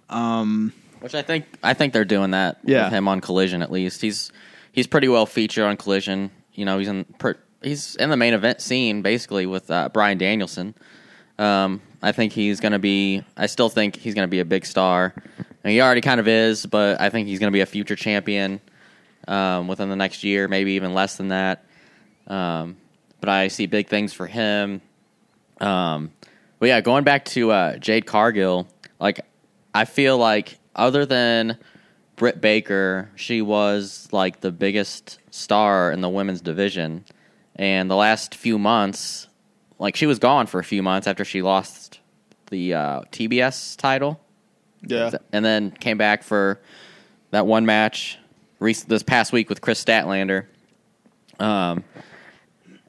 um which I think I think they're doing that yeah. with him on Collision at least. He's he's pretty well featured on Collision. You know, he's in per, he's in the main event scene basically with uh, Bryan Danielson. Um, I think he's going to be. I still think he's going to be a big star. And he already kind of is, but I think he's going to be a future champion um, within the next year, maybe even less than that. Um, but I see big things for him. Um, but yeah, going back to uh, Jade Cargill, like I feel like other than Britt Baker, she was like the biggest star in the women's division. And the last few months, like she was gone for a few months after she lost the uh, TBS title. Yeah. And then came back for that one match this past week with Kris Statlander. Um,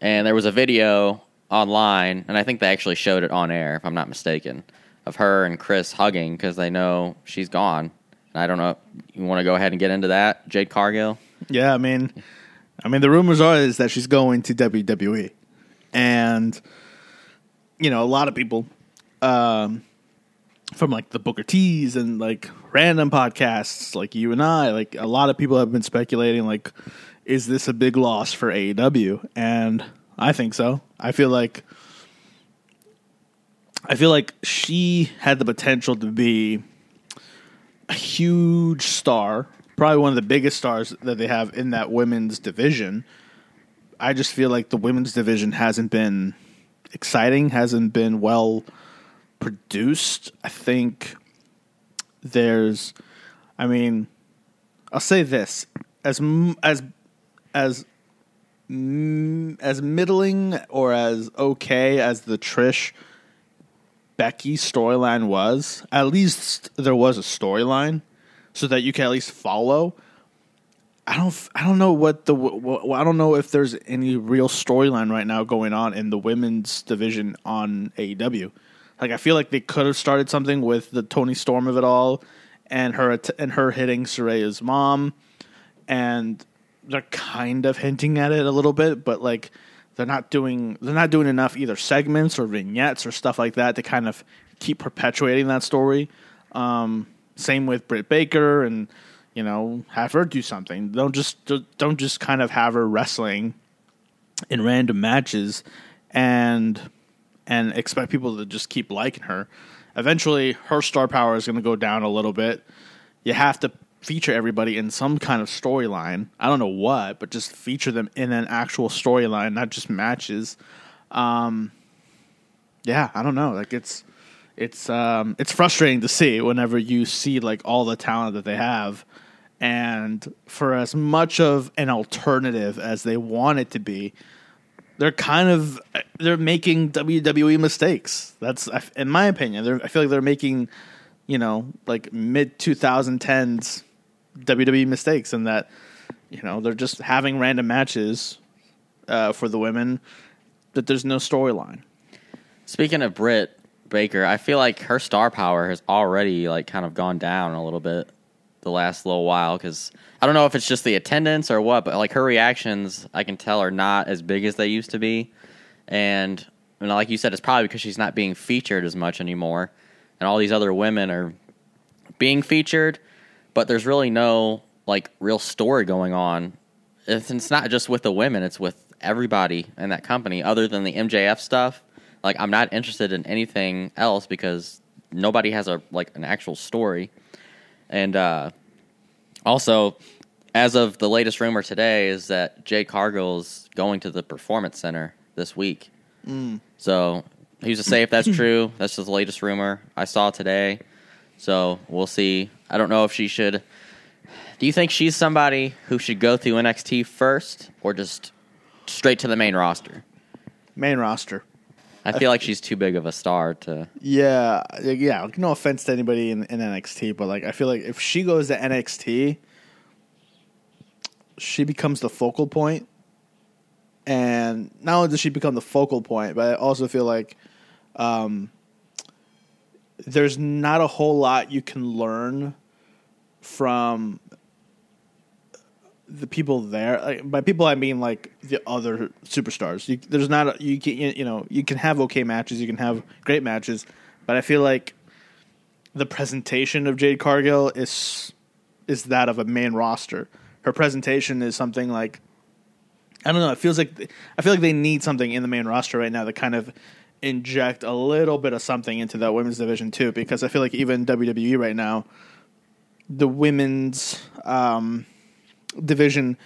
and there was a video online, and I think they actually showed it on air, if I'm not mistaken, of her and Kris hugging because they know she's gone. And I don't know. You want to go ahead and get into that, Jade Cargill? Yeah, I mean, I mean, the rumors are is that she's going to WWE, and you know, a lot of people um, from like the Booker T's and like random podcasts, like you and I, like a lot of people have been speculating, like, is this a big loss for AEW? And I think so. I feel like I feel like she had the potential to be a huge star probably one of the biggest stars that they have in that women's division. I just feel like the women's division hasn't been exciting, hasn't been well produced. I think there's, I mean, I'll say this as as as as middling or as okay as the Trish Becky storyline was. At least there was a storyline so that you can at least follow. I don't I don't know what the what, I don't know if there's any real storyline right now going on in the women's division on AEW. Like I feel like they could have started something with the Toni Storm of it all and her and her hitting Saraya's mom and they're kind of hinting at it a little bit but like they're not doing they're not doing enough either segments or vignettes or stuff like that to kind of keep perpetuating that story. Um, same with Britt Baker, and you know, have her do something. Don't just don't just kind of have her wrestling in random matches and and expect people to just keep liking her. Eventually, her star power is going to go down a little bit. You have to feature everybody in some kind of storyline. I don't know what, but just feature them in an actual storyline, not just matches. Um, yeah, I don't know. Like it's it's um, it's frustrating to see whenever you see like all the talent that they have, and for as much of an alternative as they want it to be, they're kind of they're making WWE mistakes. That's in my opinion. I feel like they're making you know like mid 2010s WWE mistakes, and that you know they're just having random matches uh, for the women that there's no storyline. Speaking of Britt, Baker, I feel like her star power has already like kind of gone down a little bit the last little while because I don't know if it's just the attendance or what, but like her reactions, I can tell are not as big as they used to be. and know, like you said, it's probably because she's not being featured as much anymore, and all these other women are being featured, but there's really no like real story going on. It's, it's not just with the women; it's with everybody in that company, other than the MJF stuff. Like, I'm not interested in anything else because nobody has a like an actual story, and uh, also as of the latest rumor today, is that Jade Cargill's going to the Performance Center this week. So who's to say if that's true? That's just the latest rumor I saw today. So we'll see. I don't know if she should. Do you think she's somebody who should go through NXT first or just straight to the main roster? Main roster. I feel like she's too big of a star to. Yeah, yeah. No offense to anybody in, in NXT, but like I feel like if she goes to NXT, she becomes the focal point. and not only does she become the focal point, but I also feel like um, there's not a whole lot you can learn from the people there. Like, by people, I mean like the other superstars. You, there's not a, you can you know you can have okay matches, you can have great matches, but I feel like the presentation of Jade Cargill is is that of a main roster. Her presentation is something like I don't know. It feels like I feel like they need something in the main roster right now to kind of inject a little bit of something into that women's division too, because I feel like even WWE right now, the women's um, division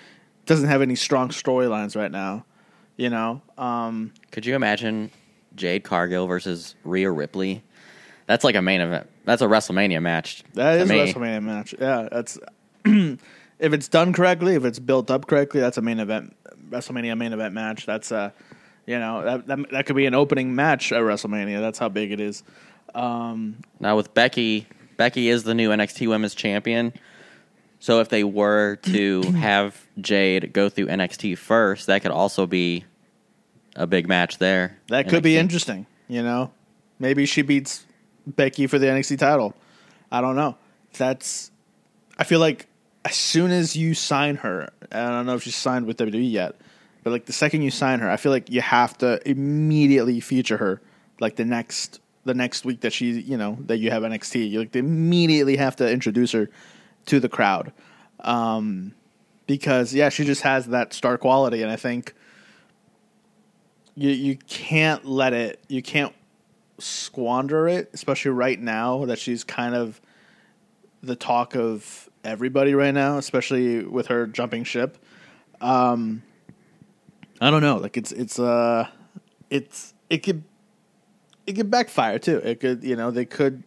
doesn't have any strong storylines right now. You know, um, Could you imagine Jade Cargill versus Rhea Ripley? That's like a main event. That's a WrestleMania match. that is me. a WrestleMania match. Yeah, that's if it's done correctly, if it's built up correctly, that's a main event WrestleMania main event match. That's a you know that that, that could be an opening match at WrestleMania. That's how big it is. Um, Now with Becky, Becky is the new NXT Women's Champion. So if they were to have Jade go through NXT first, that could also be a big match there. That could be interesting. You know, maybe she beats Becky for the NXT title. I don't know. That's. I feel like as soon as you sign her, I don't know if she's signed with WWE yet, but like the second you sign her, I feel like you have to immediately feature her. Like the next the next week that she, you know, that you have NXT, you like they immediately have to introduce her to the crowd, um, because yeah, she just has that star quality, and I think you you can't let it you can't squander it especially right now that she's kind of the talk of everybody right now especially with her jumping ship. Um i don't know like it's it's uh it's it could it could backfire too. It could you know they could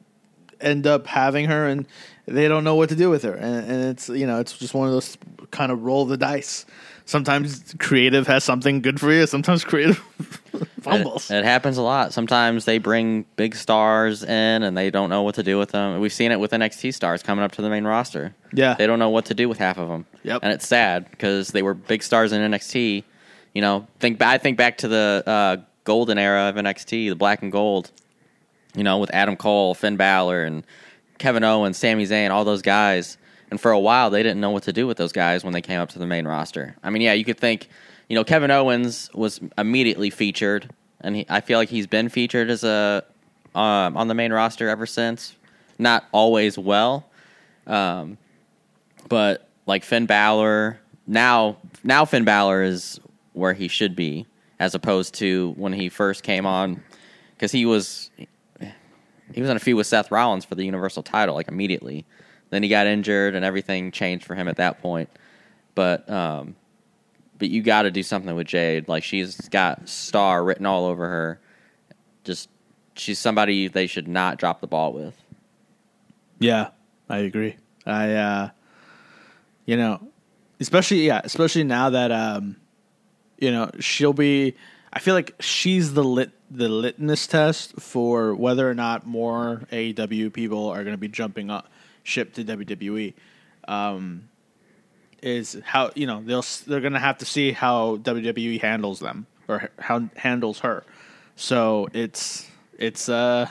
end up having her and they don't know what to do with her and, and it's you know it's just one of those kind of roll the dice sometimes creative has something good for you sometimes creative fumbles It, it happens a lot. Sometimes they bring big stars in and they don't know what to do with them. We've seen it with NXT stars coming up to the main roster. Yeah. They don't know what to do with half of them. Yep. And it's sad because they were big stars in NXT. You know, think I think back to the uh, golden era of NXT, the black and gold. You know, with Adam Cole, Finn Balor, and Kevin Owens, Sami Zayn, all those guys. And for a while, they didn't know what to do with those guys when they came up to the main roster. I mean, yeah, you could think, you know, Kevin Owens was immediately featured, and he, I feel like he's been featured as a um, on the main roster ever since. Not always well, um, but like Finn Balor now, now Finn Balor is where he should be, as opposed to when he first came on, because he was he was in a feud with Seth Rollins for the Universal title like immediately. Then he got injured and everything changed for him at that point. But um, but you got to do something with Jade. Like she's got star written all over her. Just she's somebody they should not drop the ball with. Yeah, I agree. I, uh, you know, especially yeah, especially now that um, you know she'll be. I feel like she's the lit the litmus test for whether or not more AEW people are going to be jumping up ship to WWE. Um, is how you know they'll they're going to have to see how WWE handles them or how handles her. So it's it's uh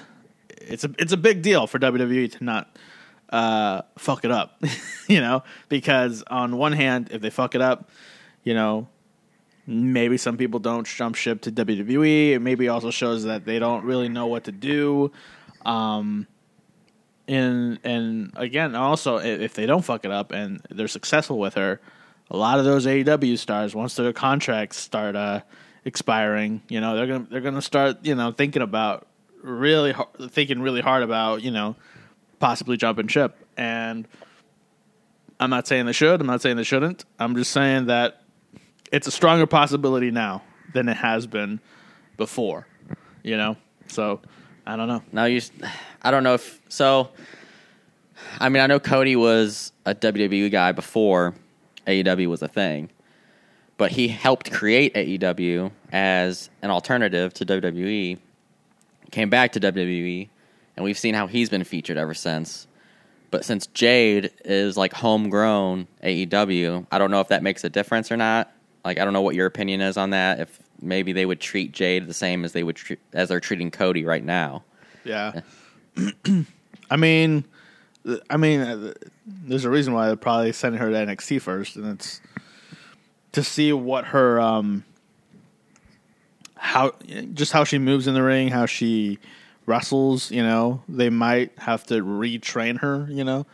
it's a it's a big deal for WWE to not uh, fuck it up, you know, because on one hand, if they fuck it up, you know, maybe some people don't jump ship to WWE. It maybe also shows that they don't really know what to do. Um, and and again, also if they don't fuck it up and they're successful with her, a lot of those AEW stars once their contracts start uh, expiring, you know, they're gonna they're gonna start you know thinking about really hard, thinking really hard about you know possibly jumping ship. And I'm not saying they should. I'm not saying they shouldn't. I'm just saying that it's a stronger possibility now than it has been before. You know, so I don't know. Now you, I don't know if so. I mean, I know Cody was a WWE guy before AEW was a thing, but he helped create AEW as an alternative to WWE. Came back to WWE, and we've seen how he's been featured ever since. But since Jade is like homegrown AEW, I don't know if that makes a difference or not. Like I don't know what your opinion is on that. If maybe they would treat Jade the same as they would tre- as they're treating Cody right now. Yeah. I mean, I mean, uh, there's a reason why they're probably sending her to NXT first, and it's to see what her um how just how she moves in the ring, how she wrestles. You know, they might have to retrain her. You know,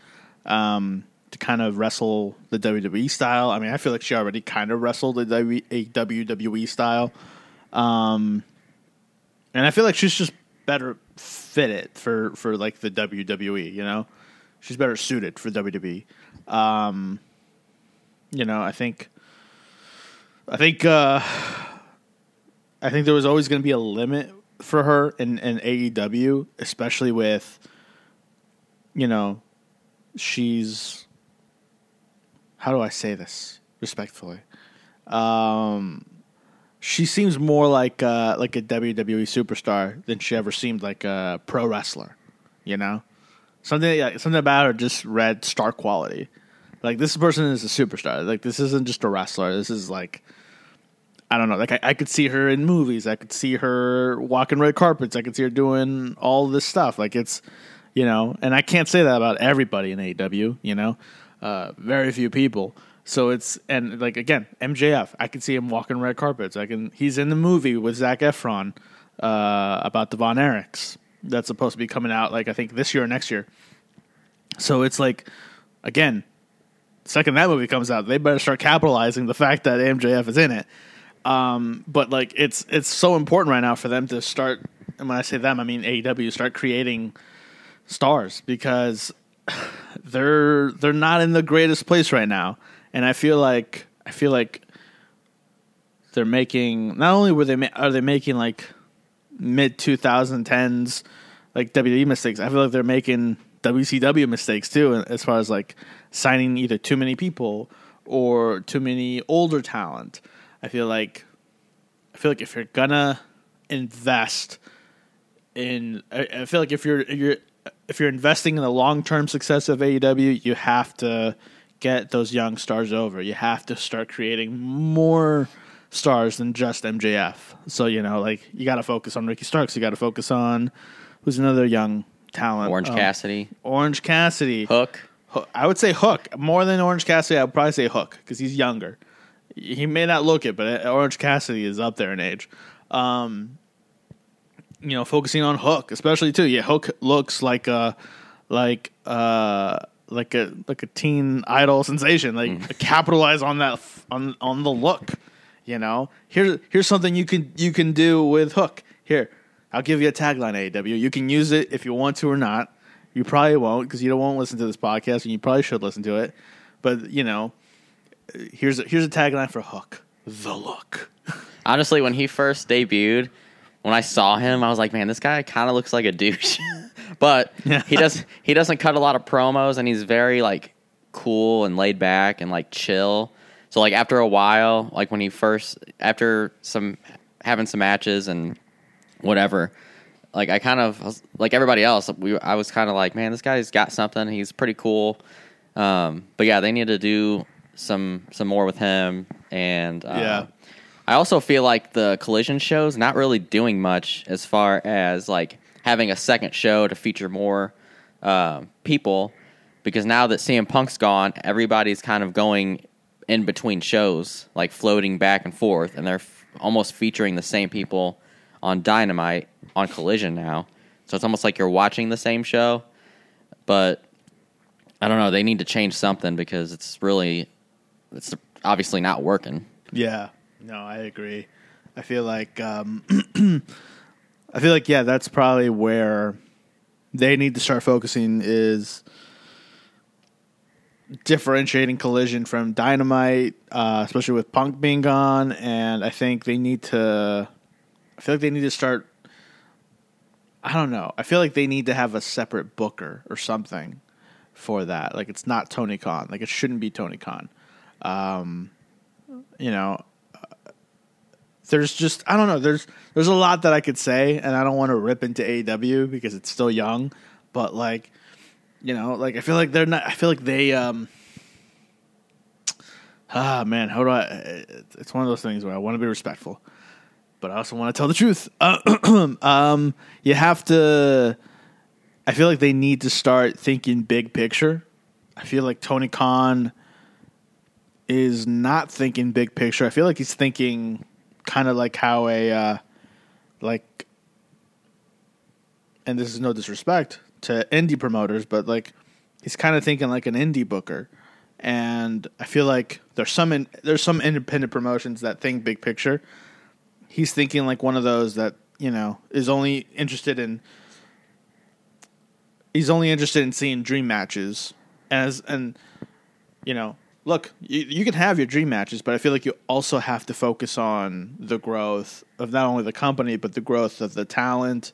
um, to kind of wrestle the WWE style. I mean, I feel like she already kind of wrestled the WWE style. Um, and I feel like she's just better fitted for, for like the WWE, you know? She's better suited for WWE. Um, you know, I think, I think, uh, I think there was always going to be a limit for her in, in AEW, especially with, you know, she's how do I say this respectfully? Um, she seems more like uh, like a WWE superstar than she ever seemed like a pro wrestler. You know, something something about her just read star quality. Like this person is a superstar. Like this isn't just a wrestler. This is like I don't know. Like I, I could see her in movies. I could see her walking red carpets. I could see her doing all this stuff. Like it's you know, and I can't say that about everybody in AEW. You know, uh, very few people. So it's and like again, MJF. I can see him walking red carpets. I can. He's in the movie with Zac Efron uh, about the Von Erichs that's supposed to be coming out like I think this year or next year. So it's like again, second that movie comes out, they better start capitalizing the fact that MJF is in it. Um, but like it's it's so important right now for them to start. And when I say them, I mean AEW start creating stars because they're they're not in the greatest place right now, and I feel like I feel like they're making not only were they ma- are they making like mid 2010s like WWE mistakes. I feel like they're making WCW mistakes too, as far as like signing either too many people or too many older talent. I feel like I feel like if you're gonna invest in, I, I feel like if you're you're if you're investing in the long term success of AEW, you have to get those young stars over. You have to start creating more stars than just MJF. So you know, like you got to focus on Ricky Starks. You got to focus on who's another young talent. Orange um, Cassidy. Orange Cassidy. Hook. Hook. I would say Hook more than Orange Cassidy. I would probably say Hook because he's younger. He may not look it, but Orange Cassidy is up there in age. Um, you know, focusing on Hook, especially too. Yeah, Hook looks like a like uh like a like a teen idol sensation. Like mm. capitalize on that on on the look. You know, here's here's something you can you can do with Hook. Here, I'll give you a tagline. AEW. You can use it if you want to or not. You probably won't because you don't want to listen to this podcast, and you probably should listen to it. But you know, here's a, here's a tagline for Hook: the look. Honestly, when he first debuted, when I saw him, I was like, man, this guy kind of looks like a douche. but he does he doesn't cut a lot of promos, and he's very like cool and laid back and like chill. So like after a while, like when he first after some having some matches and whatever, like I kind of like everybody else. We I was kind of like, man, this guy's got something. He's pretty cool. Um, but yeah, they need to do some some more with him and uh, yeah I also feel like the collision show's not really doing much as far as like having a second show to feature more uh, people because now that CM Punk's gone, everybody's kind of going in between shows, like floating back and forth, and they're f- almost featuring the same people on Dynamite on Collision now. So it's almost like you're watching the same show, but I don't know. They need to change something because it's really, it's obviously not working. Yeah, no, I agree. I feel like um, I feel like yeah, that's probably where they need to start focusing is differentiating collision from dynamite, uh, especially with Punk being gone, and I think they need to. I feel like they need to start. I don't know. I feel like they need to have a separate booker or something for that. Like it's not Tony Khan. Like it shouldn't be Tony Khan. Um, you know, there's just I don't know. There's there's a lot that I could say, and I don't want to rip into AEW because it's still young. But like, you know, like I feel like they're not. I feel like they. um Ah man, how do I? It's one of those things where I want to be respectful, but I also want to tell the truth. um, you have to. I feel like they need to start thinking big picture. I feel like Tony Khan is not thinking big picture. I feel like he's thinking kind of like how a uh, like, and this is no disrespect to indie promoters, but like he's kind of thinking like an indie booker. And I feel like there's some in, there's some independent promotions that think big picture. He's thinking like one of those that you know is only interested in. He's only interested in seeing dream matches as and you know look, you, you can have your dream matches, but I feel like you also have to focus on the growth of not only the company, but the growth of the talent,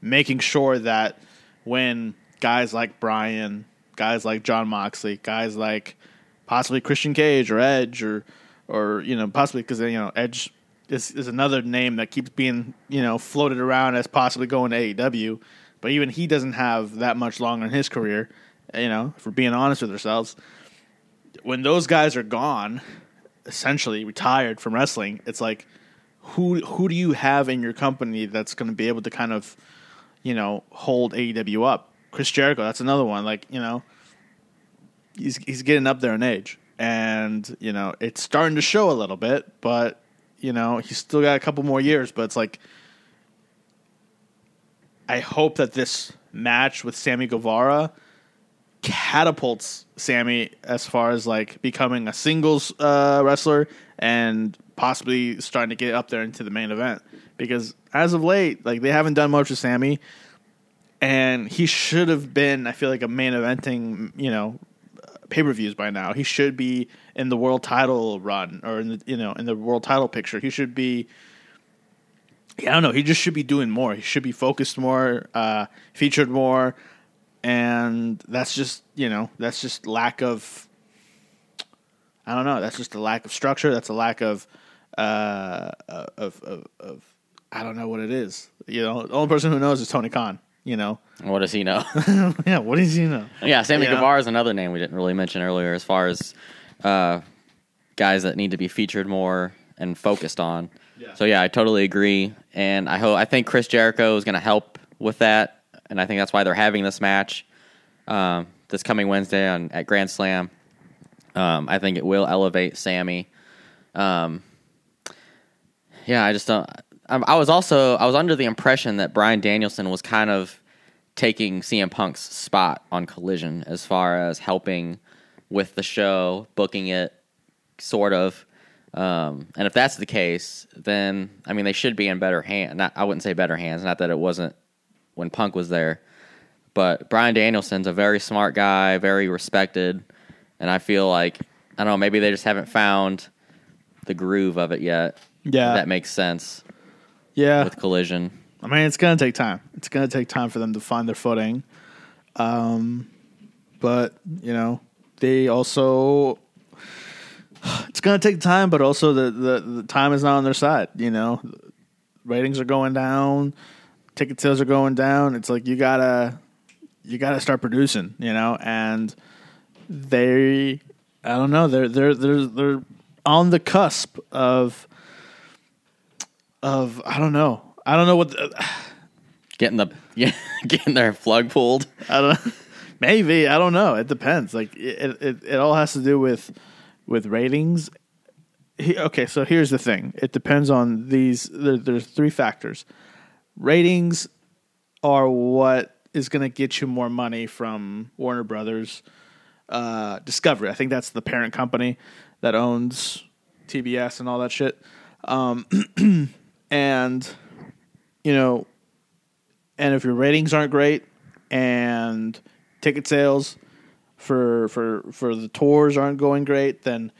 making sure that when guys like Bryan, guys like Jon Moxley, guys like possibly Christian Cage or Edge or, or you know, possibly because, you know, Edge is, is another name that keeps being, you know, floated around as possibly going to AEW, but even he doesn't have that much longer in his career, you know, if we're being honest with ourselves when those guys are gone, essentially retired from wrestling, it's like who who do you have in your company that's going to be able to kind of you know hold AEW up? Chris Jericho, that's another one. Like you know, he's he's getting up there in age, and you know it's starting to show a little bit, but you know he's still got a couple more years. But it's like I hope that this match with Sammy Guevara catapults Sammy as far as like becoming a singles uh, wrestler and possibly starting to get up there into the main event. Because as of late, like they haven't done much with Sammy, and he should have been. I feel like a main eventing, you know, pay per views by now. He should be in the world title run or in the you know in the world title picture. He should be. Yeah, I don't know. He just should be doing more. He should be focused more, uh, featured more and that's just you know that's just lack of I don't know that's just a lack of structure. That's a lack of uh of, of, of I don't know what it is. You know the only person who knows is Tony Khan you know? What does he know? Yeah what does he know? Yeah Sammy Guevara is another name we didn't really mention earlier as far as uh guys that need to be featured more and focused on. Yeah. so yeah I totally agree. And I hope I think Chris Jericho is going to help with that and I think that's why they're having this match um, this coming Wednesday on at Grand Slam. Um, I think it will elevate Sammy. Um, yeah, I just don't. I, I was also I was under the impression that Bryan Danielson was kind of taking CM Punk's spot on Collision as far as helping with the show, booking it, sort of. Um, and if that's the case, then I mean they should be in better hands. Not I wouldn't say better hands. Not that it wasn't when Punk was there, but Bryan Danielson's a very smart guy, very respected, and I feel like I don't know, maybe they just haven't found the groove of it yet. Yeah, that makes sense. Yeah, with Collision. I mean, it's gonna take time. It's gonna take time for them to find their footing. Um, but you know, they also it's gonna take time, but also the, the the time is not on their side. You know, ratings are going down ticket sales are going down. It's like you gotta you gotta start producing, you know, and they I don't know, they're they're they're they're on the cusp of of I don't know. I don't know what the, getting the yeah, getting their plug pulled. I don't know, maybe, I don't know. It depends. Like it it, it all has to do with with ratings. He, okay, so here's the thing. It depends on these. There, there's three factors. Ratings are what is going to get you more money from Warner Brothers uh, Discovery. I think that's the parent company that owns TBS and all that shit. Um, and you know, and if your ratings aren't great and ticket sales for for for the tours aren't going great, then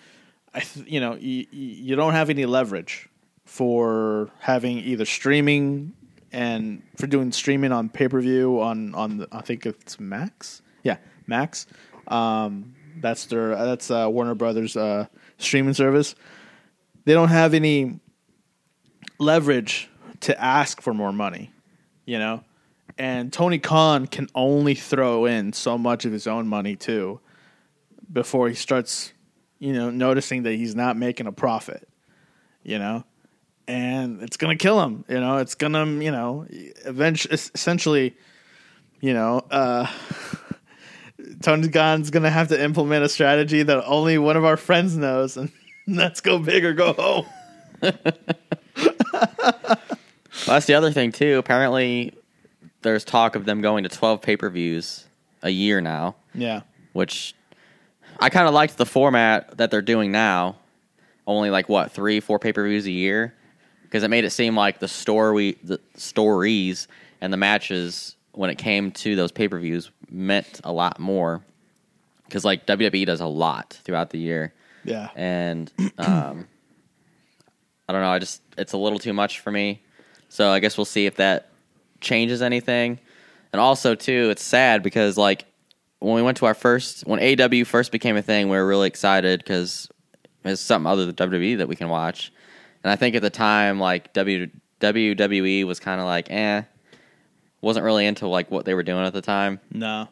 I th- you know you, you don't have any leverage for having either streaming and for doing streaming on pay per view on on the, I think it's Max, yeah Max. Um, that's their that's uh, Warner Brothers uh, streaming service. They don't have any leverage to ask for more money, you know. And Tony Khan can only throw in so much of his own money too before he starts, you know, noticing that he's not making a profit, you know. And it's gonna kill him, you know. It's gonna, you know, eventually, essentially, you know, uh, Tony Khan's gonna have to implement a strategy that only one of our friends knows, and let's go big or go home. Well, that's the other thing too. Apparently, there's talk of them going to 12 pay-per-views a year now, Yeah, which I kind of liked the format that they're doing now. Only like what three, four pay-per-views a year, because it made it seem like the story, the stories, and the matches when it came to those pay-per-views meant a lot more. Because like WWE does a lot throughout the year, yeah, and um, I don't know. I just it's a little too much for me. So I guess we'll see if that changes anything. And also too, it's sad because like when we went to our first when AW first became a thing, we were really excited because it's something other than WWE that we can watch. And I think at the time, like w, WWE was kind of like, eh, wasn't really into like what they were doing at the time. no,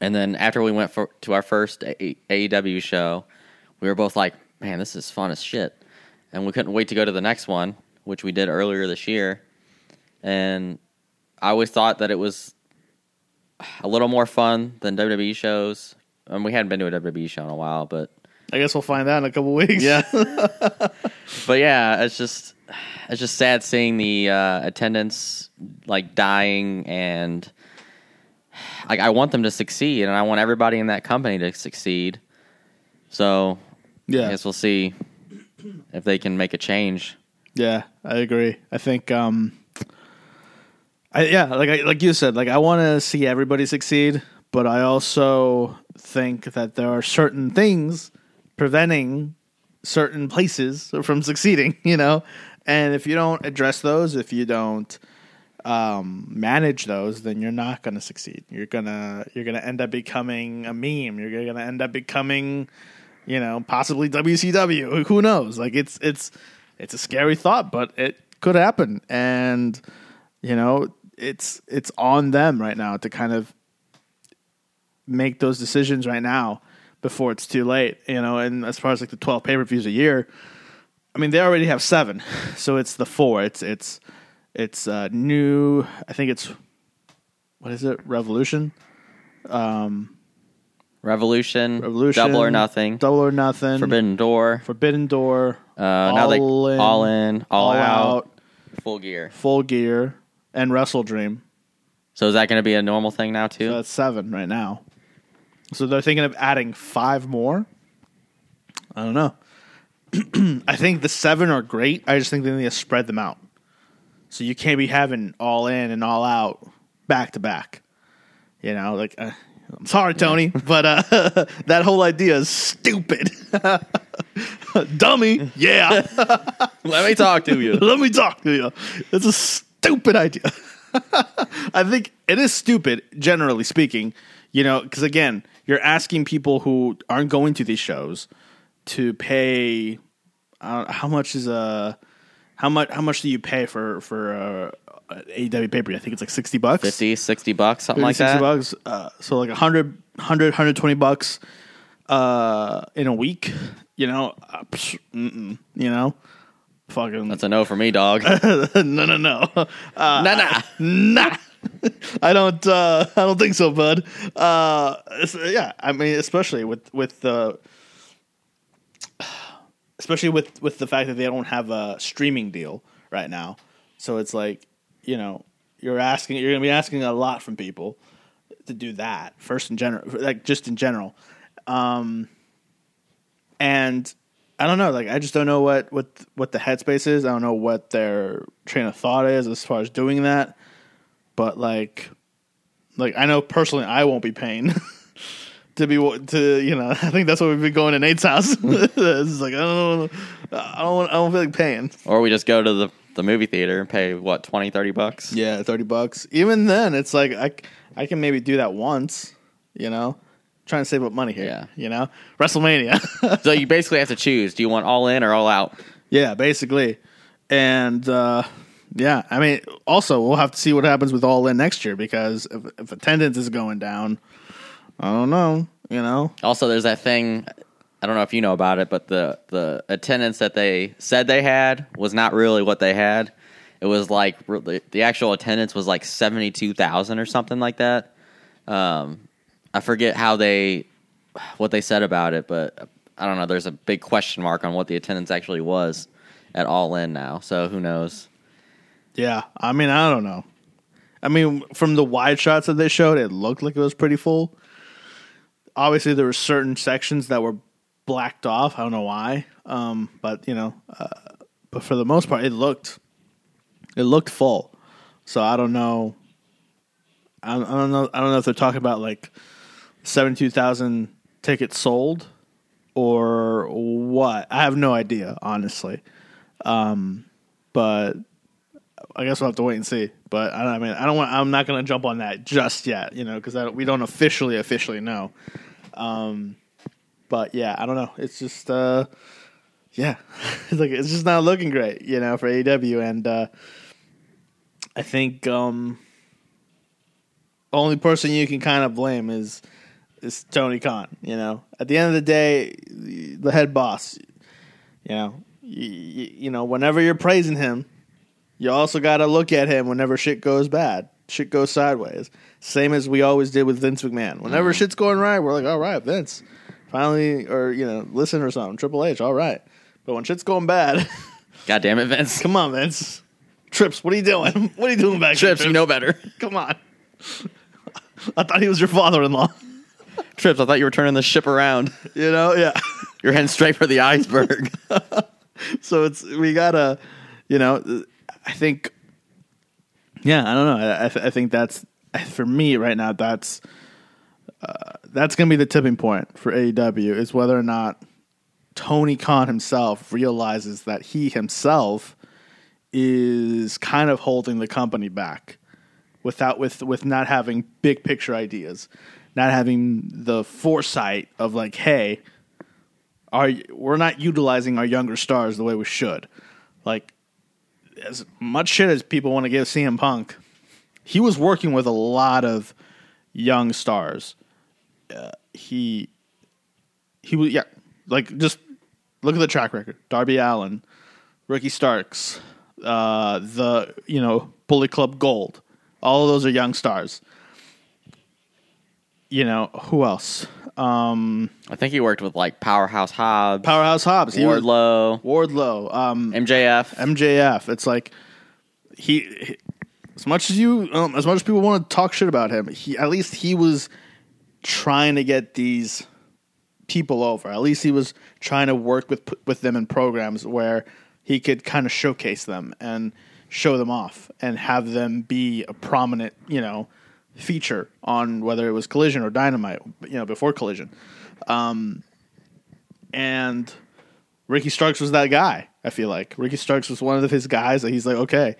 And then after we went for, to our first A- AEW show, we were both like, "Man, this is fun as shit," and we couldn't wait to go to the next one, which we did earlier this year. And I always thought that it was a little more fun than WWE shows. And we hadn't been to a WWE show in a while, but I guess we'll find out in a couple weeks. yeah, but yeah, it's just it's just sad seeing the uh, attendance like dying and like I want them to succeed and I want everybody in that company to succeed. So yeah, I guess we'll see if they can make a change. yeah. I agree. I think, um, I yeah, like I, like you said, like I want to see everybody succeed, but I also think that there are certain things preventing certain places from succeeding. You know, and if you don't address those, if you don't um, manage those, then you're not going to succeed. You're gonna you're gonna end up becoming a meme. You're gonna end up becoming, you know, possibly WCW. Who knows? Like it's it's it's a scary thought, but it could happen, and you know, it's it's on them right now to kind of make those decisions right now before it's too late. You know, and as far as like the twelve pay per views a year, I mean they already have seven, so it's the four. It's it's it's uh, new. I think it's what is it? Revolution. Revolution, Revolution. Double or Nothing, Double or nothing. Forbidden Door, Forbidden Door. uh, now they All In. all in, all, All out, out. full gear. Full Gear, and Wrestle Dream. So is that going to be a normal thing now too? So that's seven right now. So they're thinking of adding five more. I don't know. I think the seven are great. I just think they need to spread them out. So you can't be having all in and all out back to back. You know, like uh, I'm sorry, Tony, but uh, that whole idea is stupid. Dummy, yeah. Let me talk to you. Let me talk to you. It's a stupid idea. I think it is stupid, generally speaking. You know, because again, you're asking people who aren't going to these shows to pay. Uh, how much is a how much how much do you pay for for uh, AEW pay per view? I think it's like sixty bucks. 50, 60 bucks, something 50, like 60 that. bucks. Uh, so like 100, 100, 120 bucks uh, in a week. You know, uh, psh, you know, fucking That's a no for me, dog. no, no, no. Uh, nah, nah. nah. I don't. Uh, I don't think so, bud. Uh, yeah, I mean, especially with with the especially with with the fact that they don't have a streaming deal right now. So it's like, you know, you're asking you're going to be asking a lot from people to do that first in general, like just in general. Um, and I don't know, like I just don't know what what what the headspace is. I don't know what their train of thought is as far as doing that. But like, like I know personally, I won't be paying to be to you know. I think that's what we've been going to Nate's house. it's like I don't, know I don't, I don't feel like paying. Or we just go to the the movie theater and pay what 20 30 bucks Yeah, thirty bucks. Even then, it's like I I can maybe do that once. You know, trying to save up money here. Yeah. you know, WrestleMania. so you basically have to choose do you want all in or all out Yeah, basically. And uh, yeah, I mean, also we'll have to see what happens with All In next year because if, if attendance is going down, I don't know. You know, also there's that thing i don't know if you know about it but the the attendance that they said they had was not really what they had. It was like the, actual attendance was like 72000 or something like that. Um, i forget how they what they said about it but i don't know there's a big question mark on what the attendance actually was at all in now so who knows yeah. I mean, I don't know. I mean, from the wide shots that they showed, it looked like it was pretty full. Obviously, there were certain sections that were blacked off. I don't know why, um, but you know, uh, but for the most part, it looked it looked full. So I don't know. I, I don't know. I don't know if they're talking about like seventy two thousand tickets sold or what. I have no idea, honestly. Um, but I guess we'll have to wait and see. But I, I mean, I don't want. I'm not going to jump on that just yet, you know, because we don't officially officially know. Um, but yeah, I don't know. It's just, uh, yeah, it's like it's just not looking great, you know, for AEW, and uh, I think um, only person you can kind of blame is is Tony Khan. You know, at the end of the day, the head boss. You know, you, you know, whenever you're praising him, you also got to look at him whenever shit goes bad, shit goes sideways. Same as we always did with Vince McMahon. Whenever Mm-hmm. shit's going right, we're like, all right, Vince, finally, or you know, listen or something. Triple H, all right. But when shit's going bad, god damn it vince come on, Vince. Trips, what are you doing? What are you doing back trips here, you know better Come on. I thought he was your father-in-law. trips i thought you were turning the ship around You know, yeah. you're heading straight for the iceberg so it's we gotta, you know, I think, yeah, I don't know. I, I, I think that's for me right now. That's uh, that's gonna be the tipping point for AEW is whether or not Tony Khan himself realizes that he himself is kind of holding the company back without with with not having big picture ideas, not having the foresight of like, hey, are we're not utilizing our younger stars the way we should. Like as much shit as people want to give CM Punk, he was working with a lot of young stars. Uh, he he was yeah, like just look at the track record. Darby Allin, Ricky Starks, uh, the you know Bullet Club Gold. All of those are young stars. You know who else? Um, i think he worked with like powerhouse hobbs Powerhouse Hobbs. He was- wardlow Wardlow. Um, mjf MJF. It's like he, he- as much as you, um, as much as people want to talk shit about him, he at least he was trying to get these people over. At least he was trying to work with with them in programs where he could kind of showcase them and show them off and have them be a prominent, you know, feature on whether it was Collision or Dynamite, you know, before Collision. Um, and Ricky Starks was that guy. I feel like Ricky Starks was one of his guys that he's like, okay,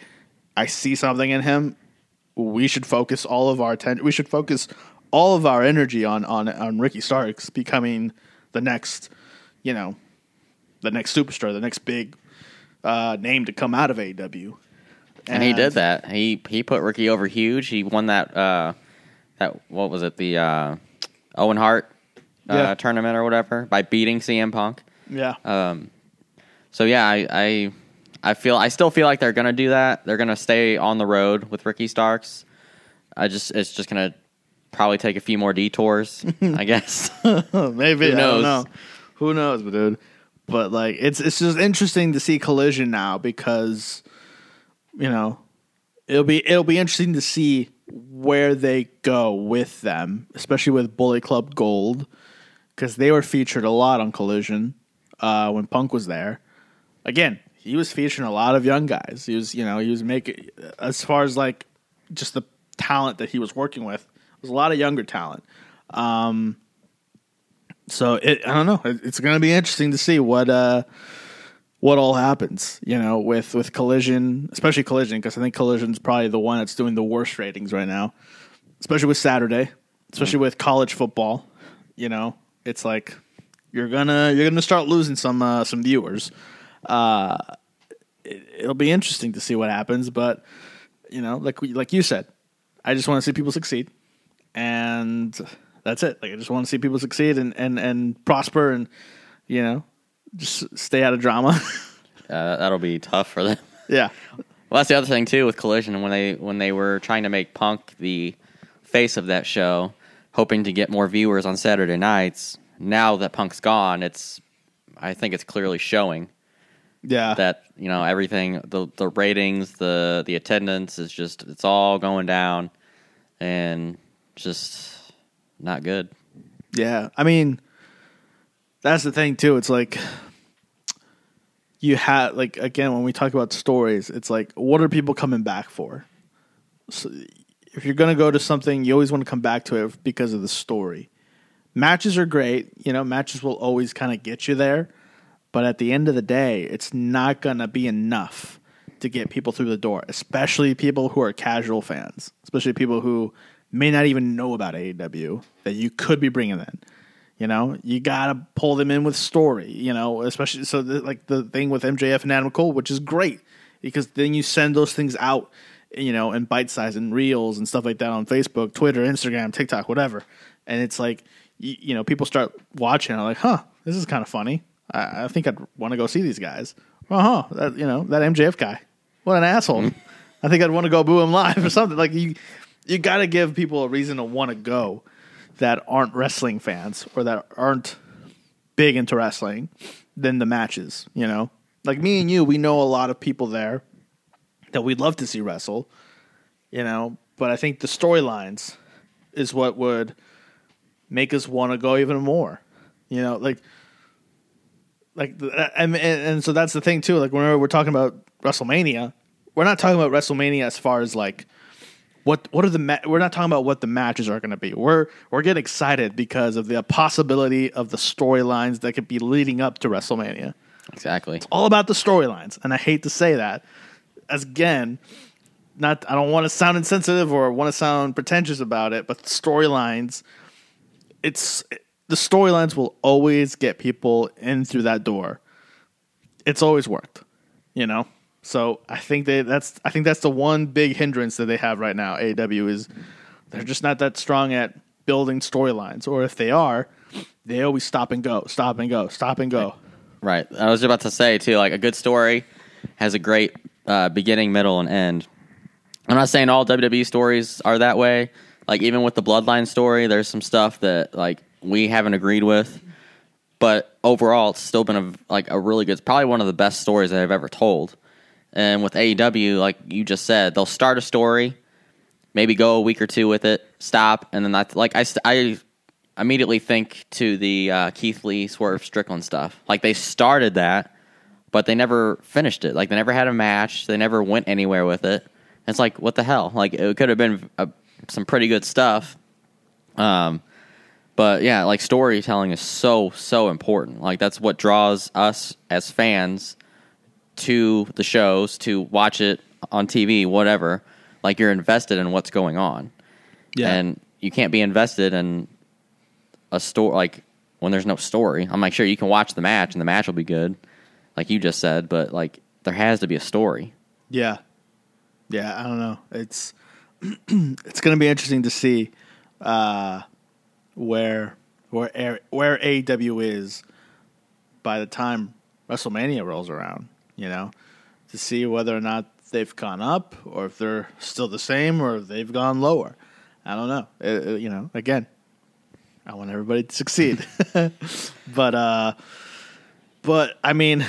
I see something in him. We should focus all of our attention. We should focus all of our energy on on on Ricky Starks becoming the next, you know, the next superstar, the next big uh, name to come out of AEW. And he did that. He he put Ricky over huge. He won that uh that what was it the uh, Owen Hart uh, Yeah. tournament or whatever by beating CM Punk. Yeah, Um, so yeah, I, I I feel I still feel like they're gonna do that. They're gonna stay on the road with Ricky Starks. I just it's just gonna probably take a few more detours, I guess. maybe Who knows? know. Who knows, but dude. but like it's it's just interesting to see Collision now because you know it'll be it'll be interesting to see where they go with them, especially with Bullet Club Gold because they were featured a lot on Collision uh, when Punk was there. Again, he was featuring a lot of young guys. He was, you know, he was making as far as like just the talent that he was working with. It was a lot of younger talent. Um, so it, I don't know. It, it's going to be interesting to see what uh, what all happens. You know, with with Collision, especially Collision, because I think Collision's probably the one that's doing the worst ratings right now, especially with Saturday, especially with college football. You know, it's like you're gonna you're gonna start losing some uh, some viewers. Uh, it, it'll be interesting to see what happens, but you know, like we, like you said, I just want to see people succeed, and that's it. Like I just want to see people succeed and and and prosper, and you know, just stay out of drama. Uh, that'll be tough for them. yeah, Well, that's the other thing too with Collision when they when they were trying to make Punk the face of that show, hoping to get more viewers on Saturday nights. Now that Punk's gone, it's I think it's clearly showing yeah. that you know everything the the ratings, the the attendance is just it's all going down, and just not good. Yeah, I mean, that's the thing too. It's like you have like again when we talk about stories, it's like what are people coming back for? So if you're gonna go to something, you always want to come back to it because of the story. Matches are great, you know. Matches will always kind of get you there, but at the end of the day, it's not gonna be enough to get people through the door, especially people who are casual fans, especially people who may not even know about AEW that you could be bringing in. You know, you gotta pull them in with story. You know, especially so the, like the thing with MJF and Adam Cole, which is great because then you send those things out, you know, in bite size and reels and stuff like that on Facebook, Twitter, Instagram, TikTok, whatever. And it's like, you, you know, people start watching, and like, huh, this is kind of funny. I, I think I'd want to go see these guys. Uh huh. That you know that MJF guy, what an asshole. I think I'd want to go boo him live or something. Like you, you got to give people a reason to want to go that aren't wrestling fans or that aren't big into wrestling than the matches, you know? Like me and you, we know a lot of people there that we'd love to see wrestle, you know, but I think the storylines is what would make us want to go even more. You know, like like and, and so that's the thing too, like whenever we're talking about WrestleMania, we're not talking about WrestleMania as far as like what what are the ma- we're not talking about what the matches are going to be. We're we're getting excited because of the possibility of the storylines that could be leading up to WrestleMania. Exactly. It's all about the storylines, and I hate to say that. As again, not I don't want to sound insensitive or want to sound pretentious about it, but storylines. It's the storylines will always get people in through that door. It's always worked, you know. So I think they that's I think that's the one big hindrance that they have right now. AW is they're just not that strong at building storylines, or if they are, they always stop and go, stop and go, stop and go. Right. I was about to say too, like a good story has a great uh, beginning, middle, and end. I'm not saying all WWE stories are that way. Like even with the Bloodline story, there's some stuff that like we haven't agreed with, but overall, it's still been a like a really good, probably one of the best stories that I've ever told. And with AEW, like you just said, they'll start a story, maybe go a week or two with it, stop, and then that's like I, I immediately think to the uh, Keith Lee Swerve Strickland stuff. Like they started that, but they never finished it. Like they never had a match. They never went anywhere with it. It's like what the hell? Like it could have been a, some pretty good stuff. Um, but yeah, like storytelling is so so important. Like that's what draws us as fans to the shows to watch it on TV, whatever. Like you're invested in what's going on. Yeah. And you can't be invested in a story like when there's no story. I'm like, sure, you can watch the match and the match will be good, like you just said, but like there has to be a story. Yeah, yeah. I don't know. It's it's going to be interesting to see uh, where where where AEW is by the time WrestleMania rolls around. You know, to see whether or not they've gone up or if they're still the same or if they've gone lower. I don't know. Uh, uh, you know, again, I want everybody to succeed, but uh, but I mean,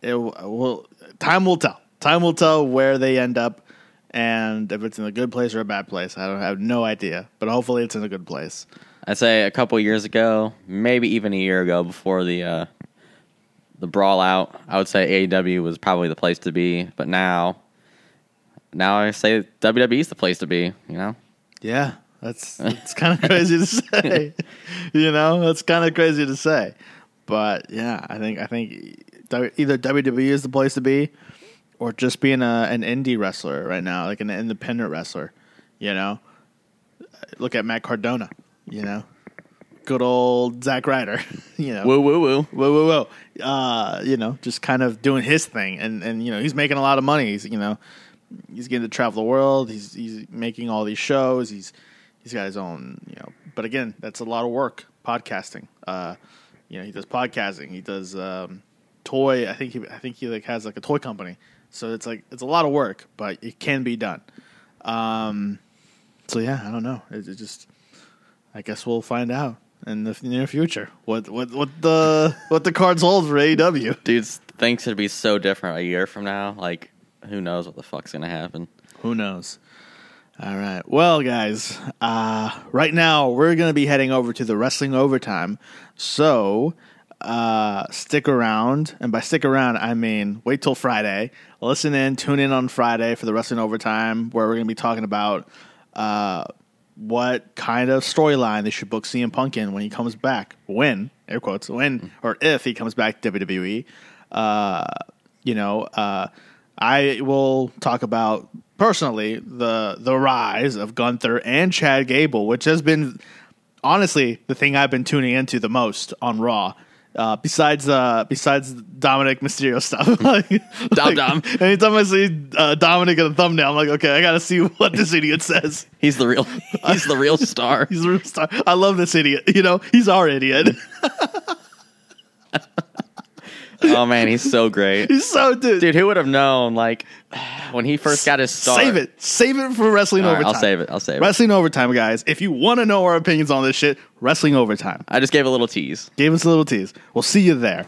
it will. Time will tell. Time will tell where they end up, and if it's in a good place or a bad place. I don't I have no idea, but hopefully it's in a good place. I'd say a couple years ago, maybe even a year ago, before the uh, the brawl out, I would say AEW was probably the place to be. But now, now I say WWE is the place to be. You know, Yeah, that's that's kind of crazy to say. you know, that's kind of crazy to say. But yeah, I think I think either WWE is the place to be, or just being a, an indie wrestler right now, like an independent wrestler. You know, look at Matt Cardona. You know, good old Zack Ryder. you know, woo woo woo. whoa, whoa, whoa. Uh, you know, just kind of doing his thing, and and you know, he's making a lot of money. He's you know, he's getting to travel the world. He's he's making all these shows. He's he's got his own, you know. But again, that's a lot of work. Podcasting. Uh, you know, he does podcasting. He does um, toy. I think he I think he like has like a toy company. So it's like it's a lot of work, but it can be done. Um, so yeah, I don't know. It, it just I guess we'll find out in the near future what what what the what the cards hold for AEW. Dudes, things could be so different a year from now. Like, who knows what the fuck's gonna happen? Who knows? All right. Well, guys, uh, right now we're going to be heading over to the wrestling overtime. So uh, stick around. And by stick around, I mean wait till Friday. Listen in, tune in on Friday for the wrestling overtime, where we're going to be talking about uh, what kind of storyline they should book CM Punk in when he comes back. When, air quotes, when or if he comes back to WWE. Uh, you know, uh, I will talk about personally the the rise of Gunther and Chad Gable, which has been honestly the thing I've been tuning into the most on Raw. Uh, besides uh, besides Dominic Mysterio stuff, like, Dom like, Dom. Anytime I see uh, Dominic in a thumbnail, I'm like, okay, I gotta see what this idiot says. He's the real. He's the real star. He's a real star. I love this idiot. You know, he's our idiot. Oh man, he's so great. he's so dude. Dude, who would have known? Like when he first got his start. Save it. Save it for wrestling All right, overtime. I'll save it. I'll save it. Wrestling overtime, guys. If you want to know our opinions on this shit, wrestling overtime. I just gave a little tease. Gave us a little tease. We'll see you there.